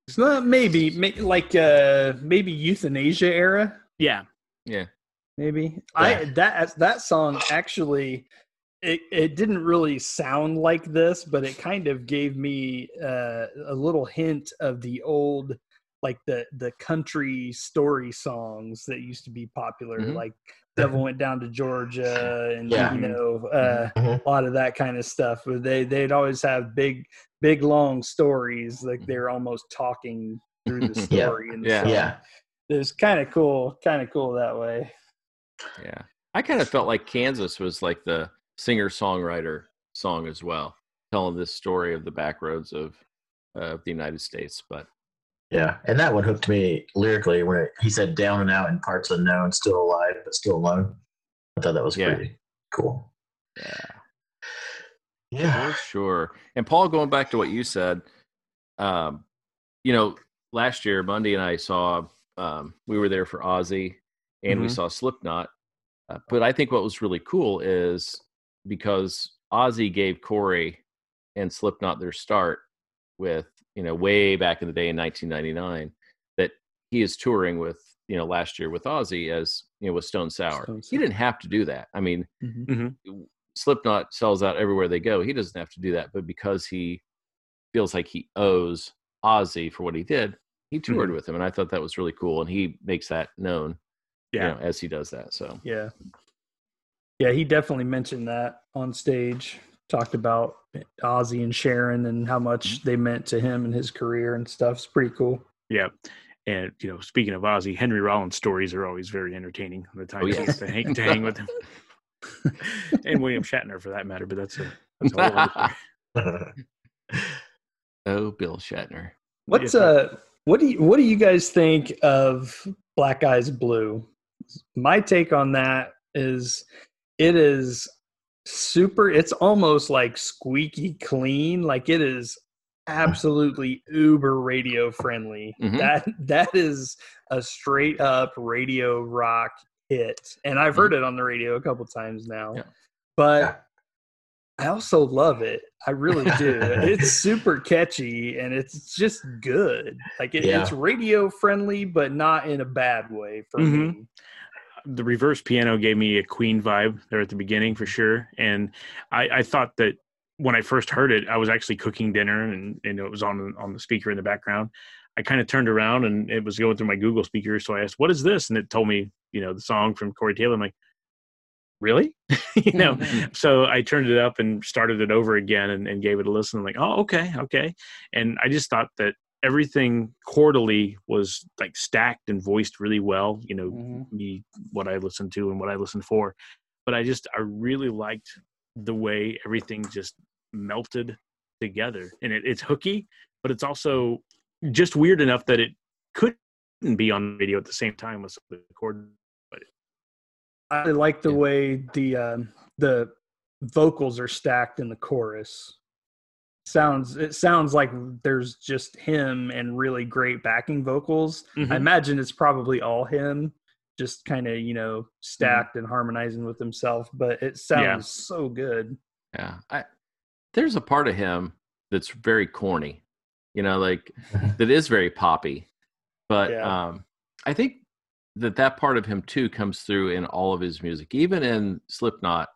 It's not maybe may- like uh maybe Youthanasia era. Yeah. Yeah. maybe i that that song actually it, it didn't really sound like this but it kind of gave me uh, a little hint of the old like the the country story songs that used to be popular Mhm. like devil went down to georgia and Yeah. you know uh, Mhm. a lot of that kind of stuff but they they'd always have big big long stories like they're almost talking through the Yeah. story and Yeah. song. Yeah. it was kind of cool kind of cool that way Yeah. I kind of felt like Kansas was like the singer songwriter song as well, telling this story of the back roads of, uh, of the United States. But Yeah. And that one hooked me lyrically when he said down and out in parts unknown, still alive, but still alone. I thought that was Yeah. pretty cool. yeah, Yeah. for sure. And Paul, going back to what you said, um, you know, last year, Bundy and I saw, um, we were there for Ozzy and we Mhm. saw Slipknot. Uh, but I think what was really cool is because Ozzy gave Corey and Slipknot their start with, you know, way back in the day in 1999, that he is touring with, you know, last year with Ozzy as, you know, with Stone Sour. Stone He didn't have to do that. I mean, Mhm. Slipknot sells out everywhere they go. He doesn't have to do that, but because he feels like he owes Ozzy for what he did, he toured with him, and I thought that was really cool. And he makes that known, Yeah. you know, as he does that. So Yeah. Yeah, he definitely mentioned that on stage. Talked about Ozzy and Sharon and how much they meant to him and his career and stuff. It's pretty cool. Yeah. And you know, speaking of Ozzy, Henry Rollins stories are always very entertaining. The time Oh, yeah. to hang to hang with him, and William Shatner for that matter. But that's a that's a whole other oh, Bill Shatner. What's Yeah. uh what do you what do you guys think of Black Eyes Blue? My take on that is it is super it's almost like squeaky clean. Like it is absolutely uber radio friendly. Mhm. That that is a straight up radio rock hit. And I've heard it on the radio a couple times now. Yeah. But Yeah. I also love it. I really do. it's super catchy and it's just good. Like it, Yeah. it's radio friendly, but not in a bad way for Mhm. me. The reverse piano gave me a Queen vibe there at the beginning for sure. And I, I thought that when I first heard it, I was actually cooking dinner and, and it was on on the speaker in the background. I kind of turned around and it was going through my Google speaker. So I asked, "What is this?" And it told me, you know, the song from Corey Taylor. I'm like, "Really?" you know. Mm-hmm. so I turned it up and started it over again and, and gave it a listen. I'm like, "Oh, okay, okay." And I just thought that everything quarterly was like stacked and voiced really well. You know, Mhm. me what I listened to and what I listened for. But I just I really liked the way everything just melted together. And it, it's hooky, but it's also just weird enough that it couldn't be on the radio at the same time with the chord. I like the Yeah. way the um, the vocals are stacked in the chorus. Sounds it sounds like there's just him and really great backing vocals. I Mhm. imagine it's probably all him, just kind of you know stacked and harmonizing with himself. But it sounds Yeah. so good. Yeah, I, there's a part of him that's very corny, you know, like that is very poppy. But Yeah. um, I think that that part of him too comes through in all of his music, even in Slipknot,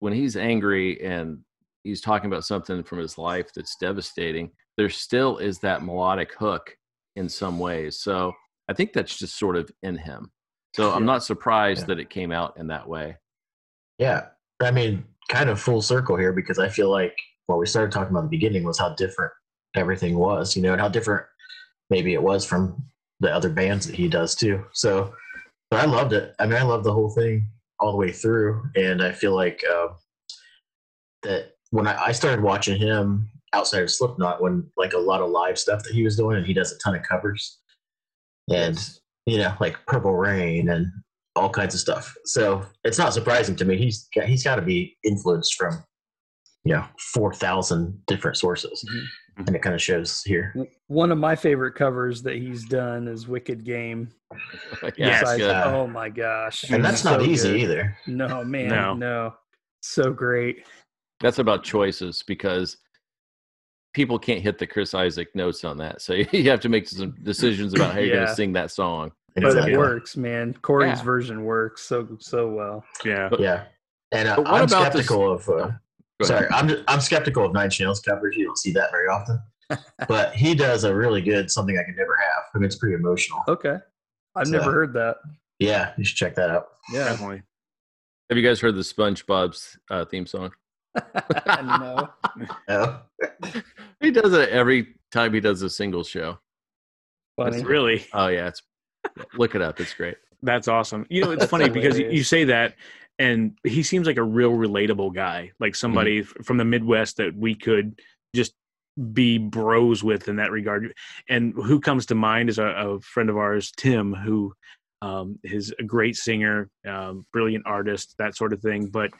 when he's angry and he's talking about something from his life that's devastating. There still is that melodic hook in some ways. So I think that's just sort of in him. So I'm not surprised Yeah. that it came out in that way. Yeah. I mean, kind of full circle here because I feel like what we started talking about in the beginning was how different everything was, you know, and how different maybe it was from the other bands that he does too. So, but I loved it. I mean, I loved the whole thing all the way through. And I feel like uh, that when I, I started watching him outside of Slipknot, when like a lot of live stuff that he was doing, and he does a ton of covers. And you know, like Purple Rain and all kinds of stuff. So it's not surprising to me. He's got, he's got to be influenced from, you know, four thousand different sources. Mm-hmm. Mm-hmm. and it kind of shows here. One of my favorite covers that he's done is "Wicked Game." Yes, it's Besides- oh my gosh! And that's not easy good. either. No man, No. no. so great. That's about choices because people can't hit the Chris Isaak notes on that. So you have to make some decisions about how you're going to sing that song. But Exactly. it works, man. Corey's Yeah. version works so so well. Yeah. Yeah. And uh, what I'm about this- skeptical of. Uh, sorry, I'm I'm skeptical of Nine Inch Nails covers. You don't see that very often. but he does a really good something I could never have. I mean, it's pretty emotional. Okay, I've So- never heard that. Yeah, you should check that out. Yeah, Definitely. Have you guys heard the SpongeBob's uh, theme song? no. Oh, He does it every time he does a single show. Funny. Really. Oh yeah, it's look it up. It's great. That's awesome. You know, it's That's funny because you- you say that, and he seems like a real relatable guy, like somebody Mm-hmm. from the Midwest that we could just be bros with in that regard. And who comes to mind is a, a friend of ours, Tim, who um, is a great singer, um, brilliant artist, that sort of thing. But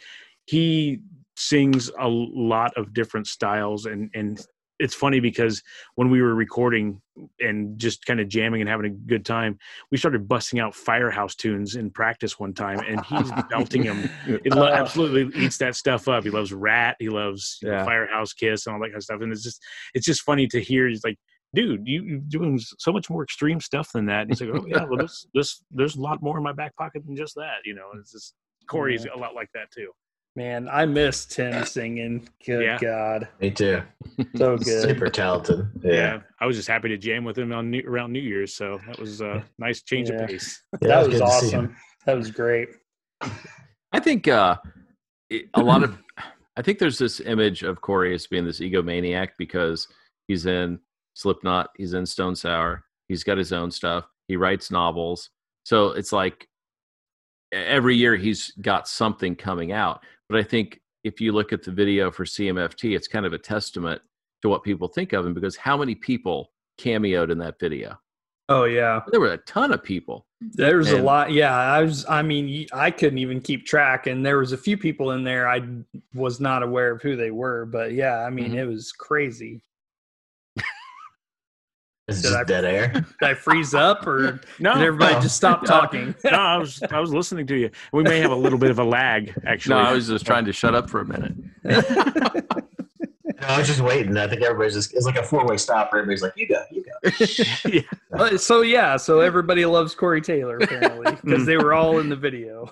he sings a lot of different styles, and and it's funny because when we were recording and just kind of jamming and having a good time, we started busting out Firehouse tunes in practice one time, and he's belting them. He lo- Uh. absolutely eats that stuff up. He loves Ratt. He loves you know, Firehouse Kiss and all that kind of stuff. And it's just it's just funny to hear. He's like, dude, you, you're doing so much more extreme stuff than that. And he's like, oh yeah, well this this there's a lot more in my back pocket than just that. You know, and it's just Corey's a lot like that too. Man, I miss Tim singing. Good Yeah. God, me too. so good. Super talented. Yeah. I was just happy to jam with him on New, around New Year's, so that was a nice change Yeah. of pace. Yeah, that it was good to see him. awesome. That was great. I think uh, a lot of I think there's this image of Corey as being this egomaniac because he's in Slipknot, he's in Stone Sour, he's got his own stuff, he writes novels. So it's like every year he's got something coming out. But I think if you look at the video for CMFT, it's kind of a testament to what people think of him because how many people cameoed in that video? Oh yeah, There were a ton of people. there's a And- lot. Yeah, I was. I mean, I couldn't even keep track, and there was a few people in there I was not aware of who they were. But yeah, I mean, Mhm. it was crazy. It's Did just I- dead air. Did I freeze up, or No, did everybody no. just stop talking? no, I was I was listening to you. We may have a little bit of a lag, actually. No, I was just trying to shut up for a minute. No, I was just waiting. I think everybody's just, it's like a four way stop where everybody's like, you go, you go. Yeah. Uh, so yeah, so everybody loves Corey Taylor apparently Mm. because they were all in the video.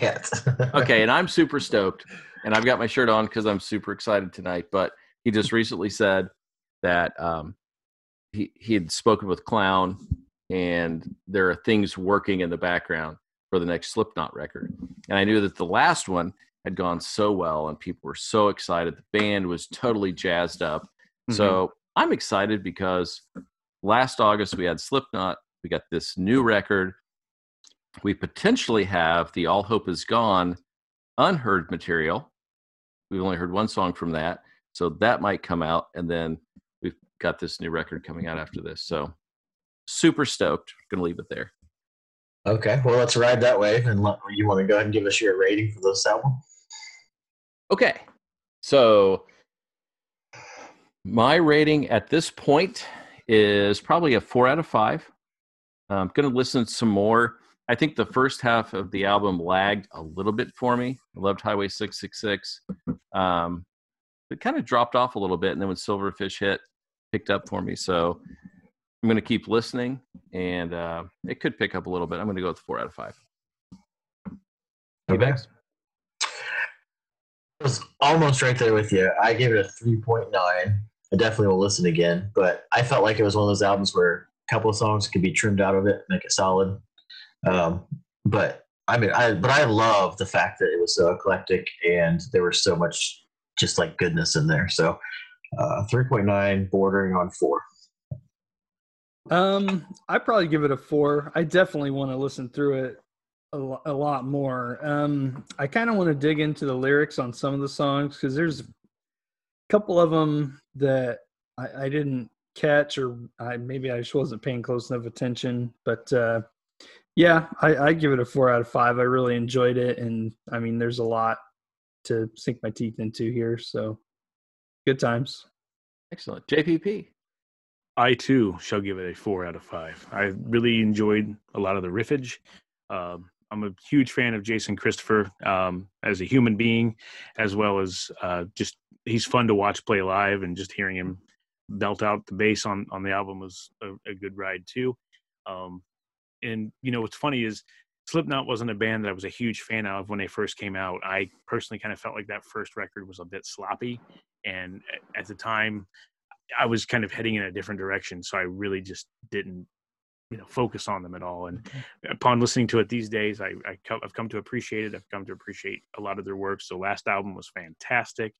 yes. okay, and I'm super stoked, and I've got my shirt on because I'm super excited tonight. But he just recently said that um, he he had spoken with Clown, and there are things working in the background for the next Slipknot record. And I knew that the last one had gone so well, and people were so excited. The band was totally jazzed up. Mm-hmm. So I'm excited because last August we had Slipknot. We got this new record. We potentially have the All Hope Is Gone unheard material. We've only heard one song from that. So that might come out. And then got this new record coming out after this. So super stoked. Gonna leave it there. okay. Well, let's ride that way. And let, you want to go ahead and give us your rating for this album? Okay. So my rating at this point is probably a four out of five. I'm going to listen some more. I think the first half of the album lagged a little bit for me. I loved Highway 666. Um, it kind of dropped off a little bit. And then when Silverfish hit, picked up for me. So I'm going to keep listening and uh, it could pick up a little bit. I'm going to go with four out of five. Okay. T-Bags? I was almost right there with you. I gave it a 3.9. I definitely will listen again, but I felt like it was one of those albums where a couple of songs could be trimmed out of it, make it solid. Um, but I mean, I but I love the fact that it was so eclectic and there was so much just like goodness in there. So uh, 3.9, bordering on four. Um, I probably give it a four. I definitely want to listen through it a, a lot more. Um, I kind of want to dig into the lyrics on some of the songs because there's a couple of them that I, I didn't catch, or I maybe I just wasn't paying close enough attention. But uh, yeah, I, I give it a four out of five. I really enjoyed it, and I mean, there's a lot to sink my teeth into here. So good times. Excellent. JPP. I too shall give it a four out of five. I really enjoyed a lot of the riffage. Um, I'm a huge fan of Jason Christopher um, as a human being, as well as uh, just he's fun to watch play live, and just hearing him belt out the bass on on the album was a, a good ride too. Um, and you know what's funny is Slipknot wasn't a band that I was a huge fan of when they first came out. I personally kind of felt like that first record was a bit sloppy, and at the time, I was kind of heading in a different direction. So I really just didn't, you know, focus on them at all. And upon listening to it these days, I, I I've come to appreciate it. I've come to appreciate a lot of their work. So last album was fantastic,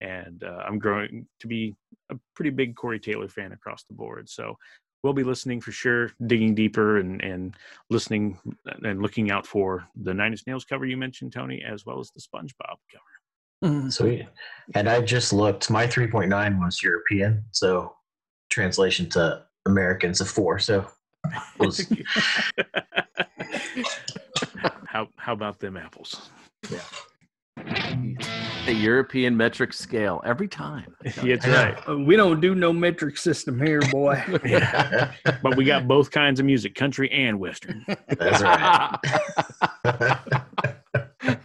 and uh, I'm growing to be a pretty big Corey Taylor fan across the board. So we'll be listening for sure, digging deeper and and listening and looking out for the Nine Inch Nails cover you mentioned, Tony, as well as the SpongeBob cover. Mm-hmm. Sweet. And I just looked. My 3.9 was European, so translation to Americans a four. So was how how about them apples? A European metric scale every time. Yeah, that's right. Uh, We don't do no metric system here, boy. Yeah. But we got both kinds of music, country and western. That's right.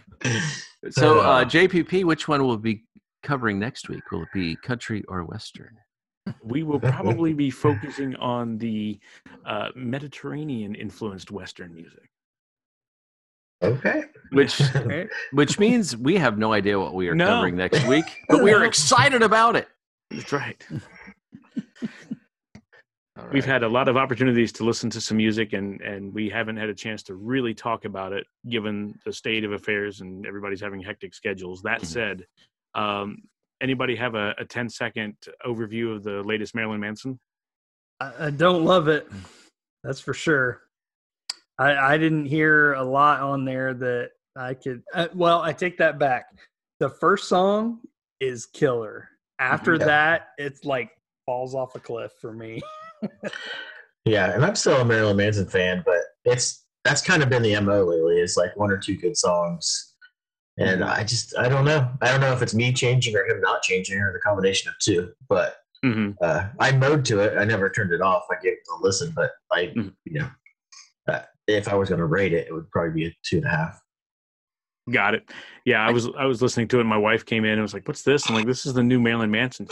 so, uh, JPP, which one will be covering next week? Will it be country or western? We will probably be focusing on the uh, Mediterranean influenced western music. Okay. Which Right? which means we have no idea what we are No. covering next week, but we are excited about it. That's right. All We've had a lot of opportunities to listen to some music, and and we haven't had a chance to really talk about it, given the state of affairs and everybody's having hectic schedules. That Mhm. said, um, anybody have a, a 10 second overview of the latest Marilyn Manson? I, I don't love it. That's for sure. I, I didn't hear a lot on there that I could. Uh, well, I take that back. The first song is killer. After Yeah. that, it's like falls off a cliff for me. Yeah, and I'm still a Marilyn Manson fan, but it's that's kind of been the mo lately. Is like one or two good songs, and I just I don't know. I don't know if it's me changing or him not changing or the combination of two. But hmm uh, I mode to it. I never turned it off. I gave it a listen, but I Mhm. you know if I was going to rate it, it would probably be a two and a half. Got it. Yeah, I was I was listening to it. and My wife came in and was like, "What's this?" I'm like, "This is the new Marilyn Manson."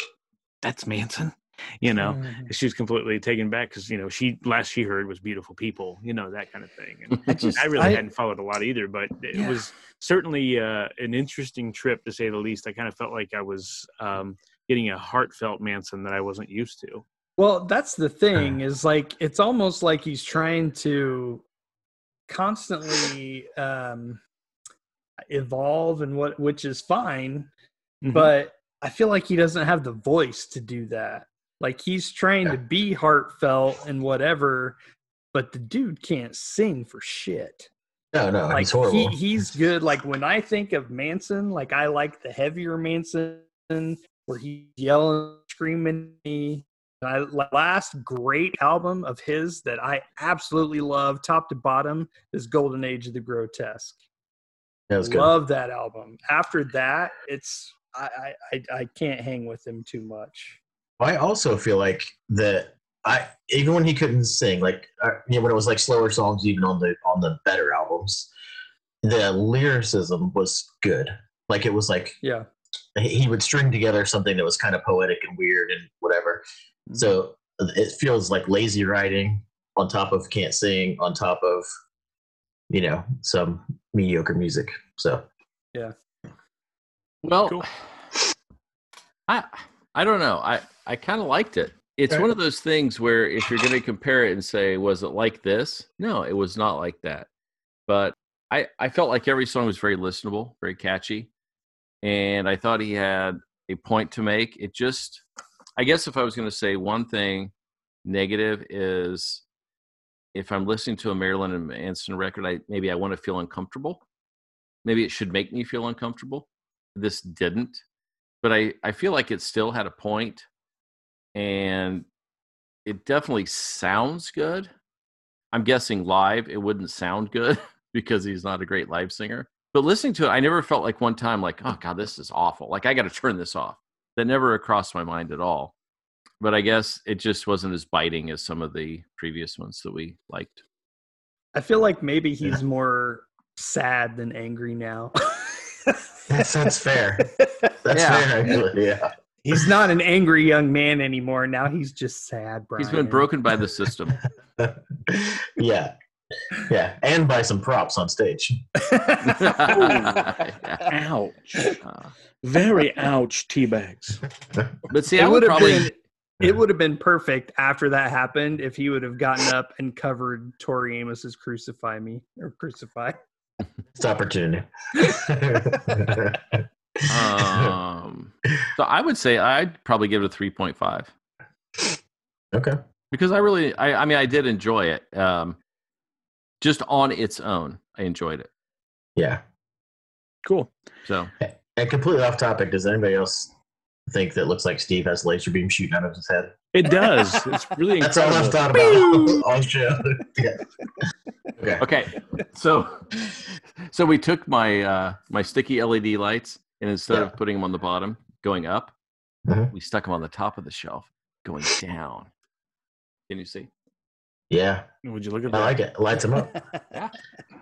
That's Manson. You know, Mm. she was completely taken back because you know she last she heard was "Beautiful People," you know that kind of thing. And I just I really I- hadn't followed a lot either, but it Yeah. was certainly uh, an interesting trip to say the least. I kind of felt like I was um, getting a heartfelt Manson that I wasn't used to. Well, that's the thing is like it's almost like he's trying to constantly um evolve and what which is fine, Mhm. but I feel like he doesn't have the voice to do that. Like he's trying to be heartfelt and whatever, but the dude can't sing for shit. No, no, like he's horrible. He, he's good. Like when I think of Manson, like I like the heavier Manson where he's yelling, screaming. at me. I last great album of his that I absolutely love, top to bottom, is Golden Age of the Grotesque. that was good. Love that album. After that, it's I, I I can't hang with him too much. I also feel like that I even when he couldn't sing, like uh, you know, when it was like slower songs, even on the on the better albums, the lyricism was good. Like it was like Yeah. He he would string together something that was kind of poetic and weird and whatever. Mm-hmm. So it feels like lazy writing on top of can't sing on top of you know some mediocre music. So yeah. Well, Cool. I I don't know. I I kind of liked it. It's Okay. one of those things where if you're going to compare it and say, was it like this? No, it was not like that. But I I felt like every song was very listenable, very catchy, and I thought he had a point to make. It just, I guess, if I was going to say one thing negative is if I'm listening to a Marilyn and Manson record, I maybe I want to feel uncomfortable. Maybe it should make me feel uncomfortable. This didn't, but I I feel like it still had a point, and it definitely sounds good. I'm guessing live it wouldn't sound good because he's not a great live singer. But listening to it, I never felt like one time like, oh god, this is awful. Like I got to turn this off. That never crossed my mind at all. but I guess it just wasn't as biting as some of the previous ones that we liked. I feel like maybe he's more sad than angry now. That sounds fair. That's Yeah. fair, actually. Yeah. he's not an angry young man anymore. Now he's just sad, Brian. He's been broken by the system. yeah. Yeah. And buy some props on stage. Ouch. Very ouch, tea bags. but see, it would would have probably been it would have been perfect after that happened if he would have gotten up and covered Tori Amos's "Crucify Me" or "Crucify." It's opportunity. um so I would say I'd probably give it a three point five. okay. Because I really I, I mean I did enjoy it. Um just on its own, I enjoyed it. Yeah. Cool. So And completely off topic, does anybody else think that looks like Steve has laser beam shooting out of his head? It does. It's really That's all I've incredible. thought about on show. yeah. Okay. okay. So so we took my uh my sticky LED lights and instead Yeah. of putting them on the bottom going up, Mhm. we stuck them on the top of the shelf going down. Can you see? Yeah. Would you look at I that? like it. Lights them up.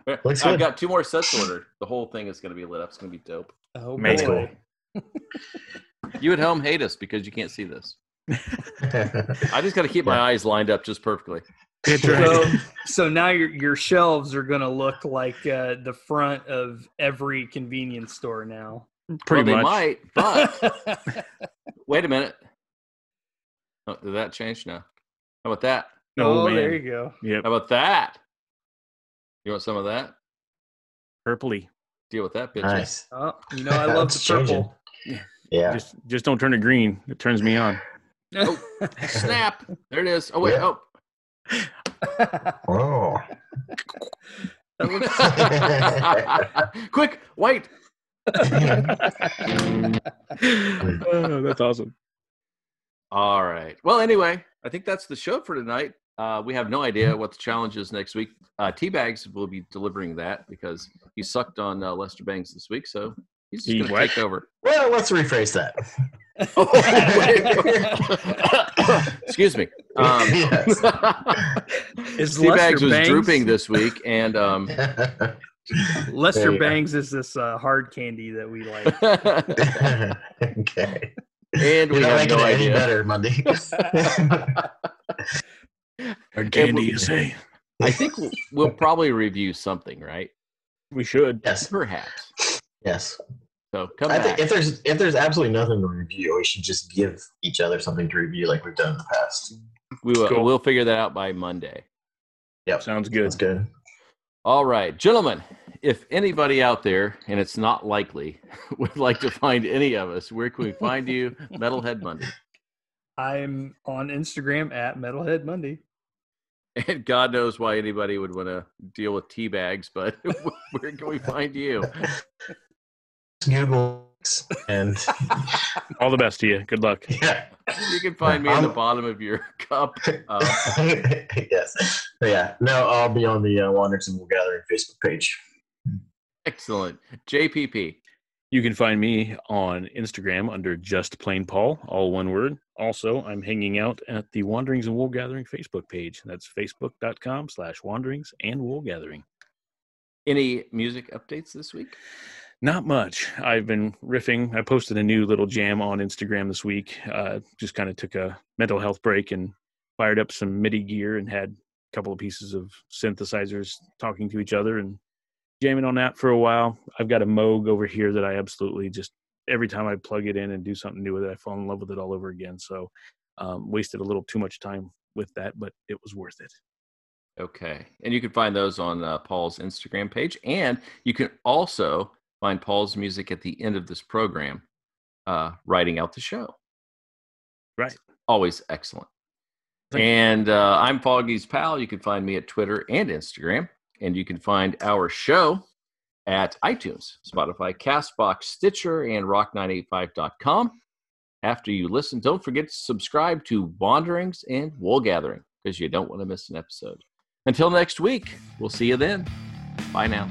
Looks good. I've got two more sets ordered. The whole thing is going to be lit up. It's going to be dope. Oh Amazing. boy! You at home hate us because you can't see this. I just got to keep my Yeah. eyes lined up just perfectly. So, so now your your shelves are gonna look like uh, the front of every convenience store now. Pretty well, much. they might, but wait a minute. Oh, did that change now? How about that? Oh, oh, man. there you go. Yep. How about that? You want some of that? Purpley. Deal with that, bitches. nice. Oh, you know I love It's the purple. Yeah. Just just don't turn it green. It turns me on. Oh, Snap! There it is. Oh wait. Yeah. Oh. Oh. Looks- Quick, wait. oh, that's awesome. All right. Well, anyway, I think that's the show for tonight. Uh, we have no idea what the challenge is next week. Uh, Teabags will be delivering that because he sucked on uh, Lester Bangs this week, so he's just He going to take over. Well, let's rephrase that. Excuse me. Um, Yes. Is Teabags was Bangs- drooping this week, and um, Lester you. Bangs is this uh, hard candy that we like. okay. and we You're not have making no it any idea. better, Monday. Hard candy, we- you say? I think we'll, we'll probably review something, right? We should. yes. Perhaps. Yes. So come I back. think if there's if there's absolutely nothing to review, we should just give each other something to review like we've done in the past. we will, Cool. we'll figure that out by Monday. Yep. Sounds That's good. good. All right, gentlemen, if anybody out there, and it's not likely, would like to find any of us, where can we find you? Metalhead Monday. I'm on Instagram at Metalhead Monday. And God knows why anybody would want to deal with tea bags, but where can we find you? Google and All the best to you. Good luck. yeah. You can find me in the I'm- bottom of your cup. Uh, yes. But yeah. No, I'll be on the uh, Wanderers and Wool Gathering Facebook page. excellent. JPP. You can find me on Instagram under just plain Paul, all one word. Also, I'm hanging out at the Wanderings and Wool Gathering Facebook page. That's facebook.com slash wanderings and wool gathering. Any music updates this week? Not much. I've been riffing. I posted a new little jam on Instagram this week. Uh, just kind of took a mental health break and fired up some MIDI gear and had a couple of pieces of synthesizers talking to each other and jamming on that for a while. I've got a Moog over here that I absolutely just every time I plug it in and do something new with it, I fall in love with it all over again. So um, wasted a little too much time with that, but it was worth it. Okay. And you can find those on uh, Paul's Instagram page. And you can also find Paul's music at the end of this program, uh, writing out the show. Right. Always excellent. Thank. And uh, I'm Foggy's Pal. You can find me at Twitter and Instagram. And you can find our show at iTunes, Spotify, Castbox, Stitcher, and rock985.com. After you listen, don't forget to subscribe to Wanderings and Wool Gathering because you don't want to miss an episode. Until next week, we'll see you then. Bye now.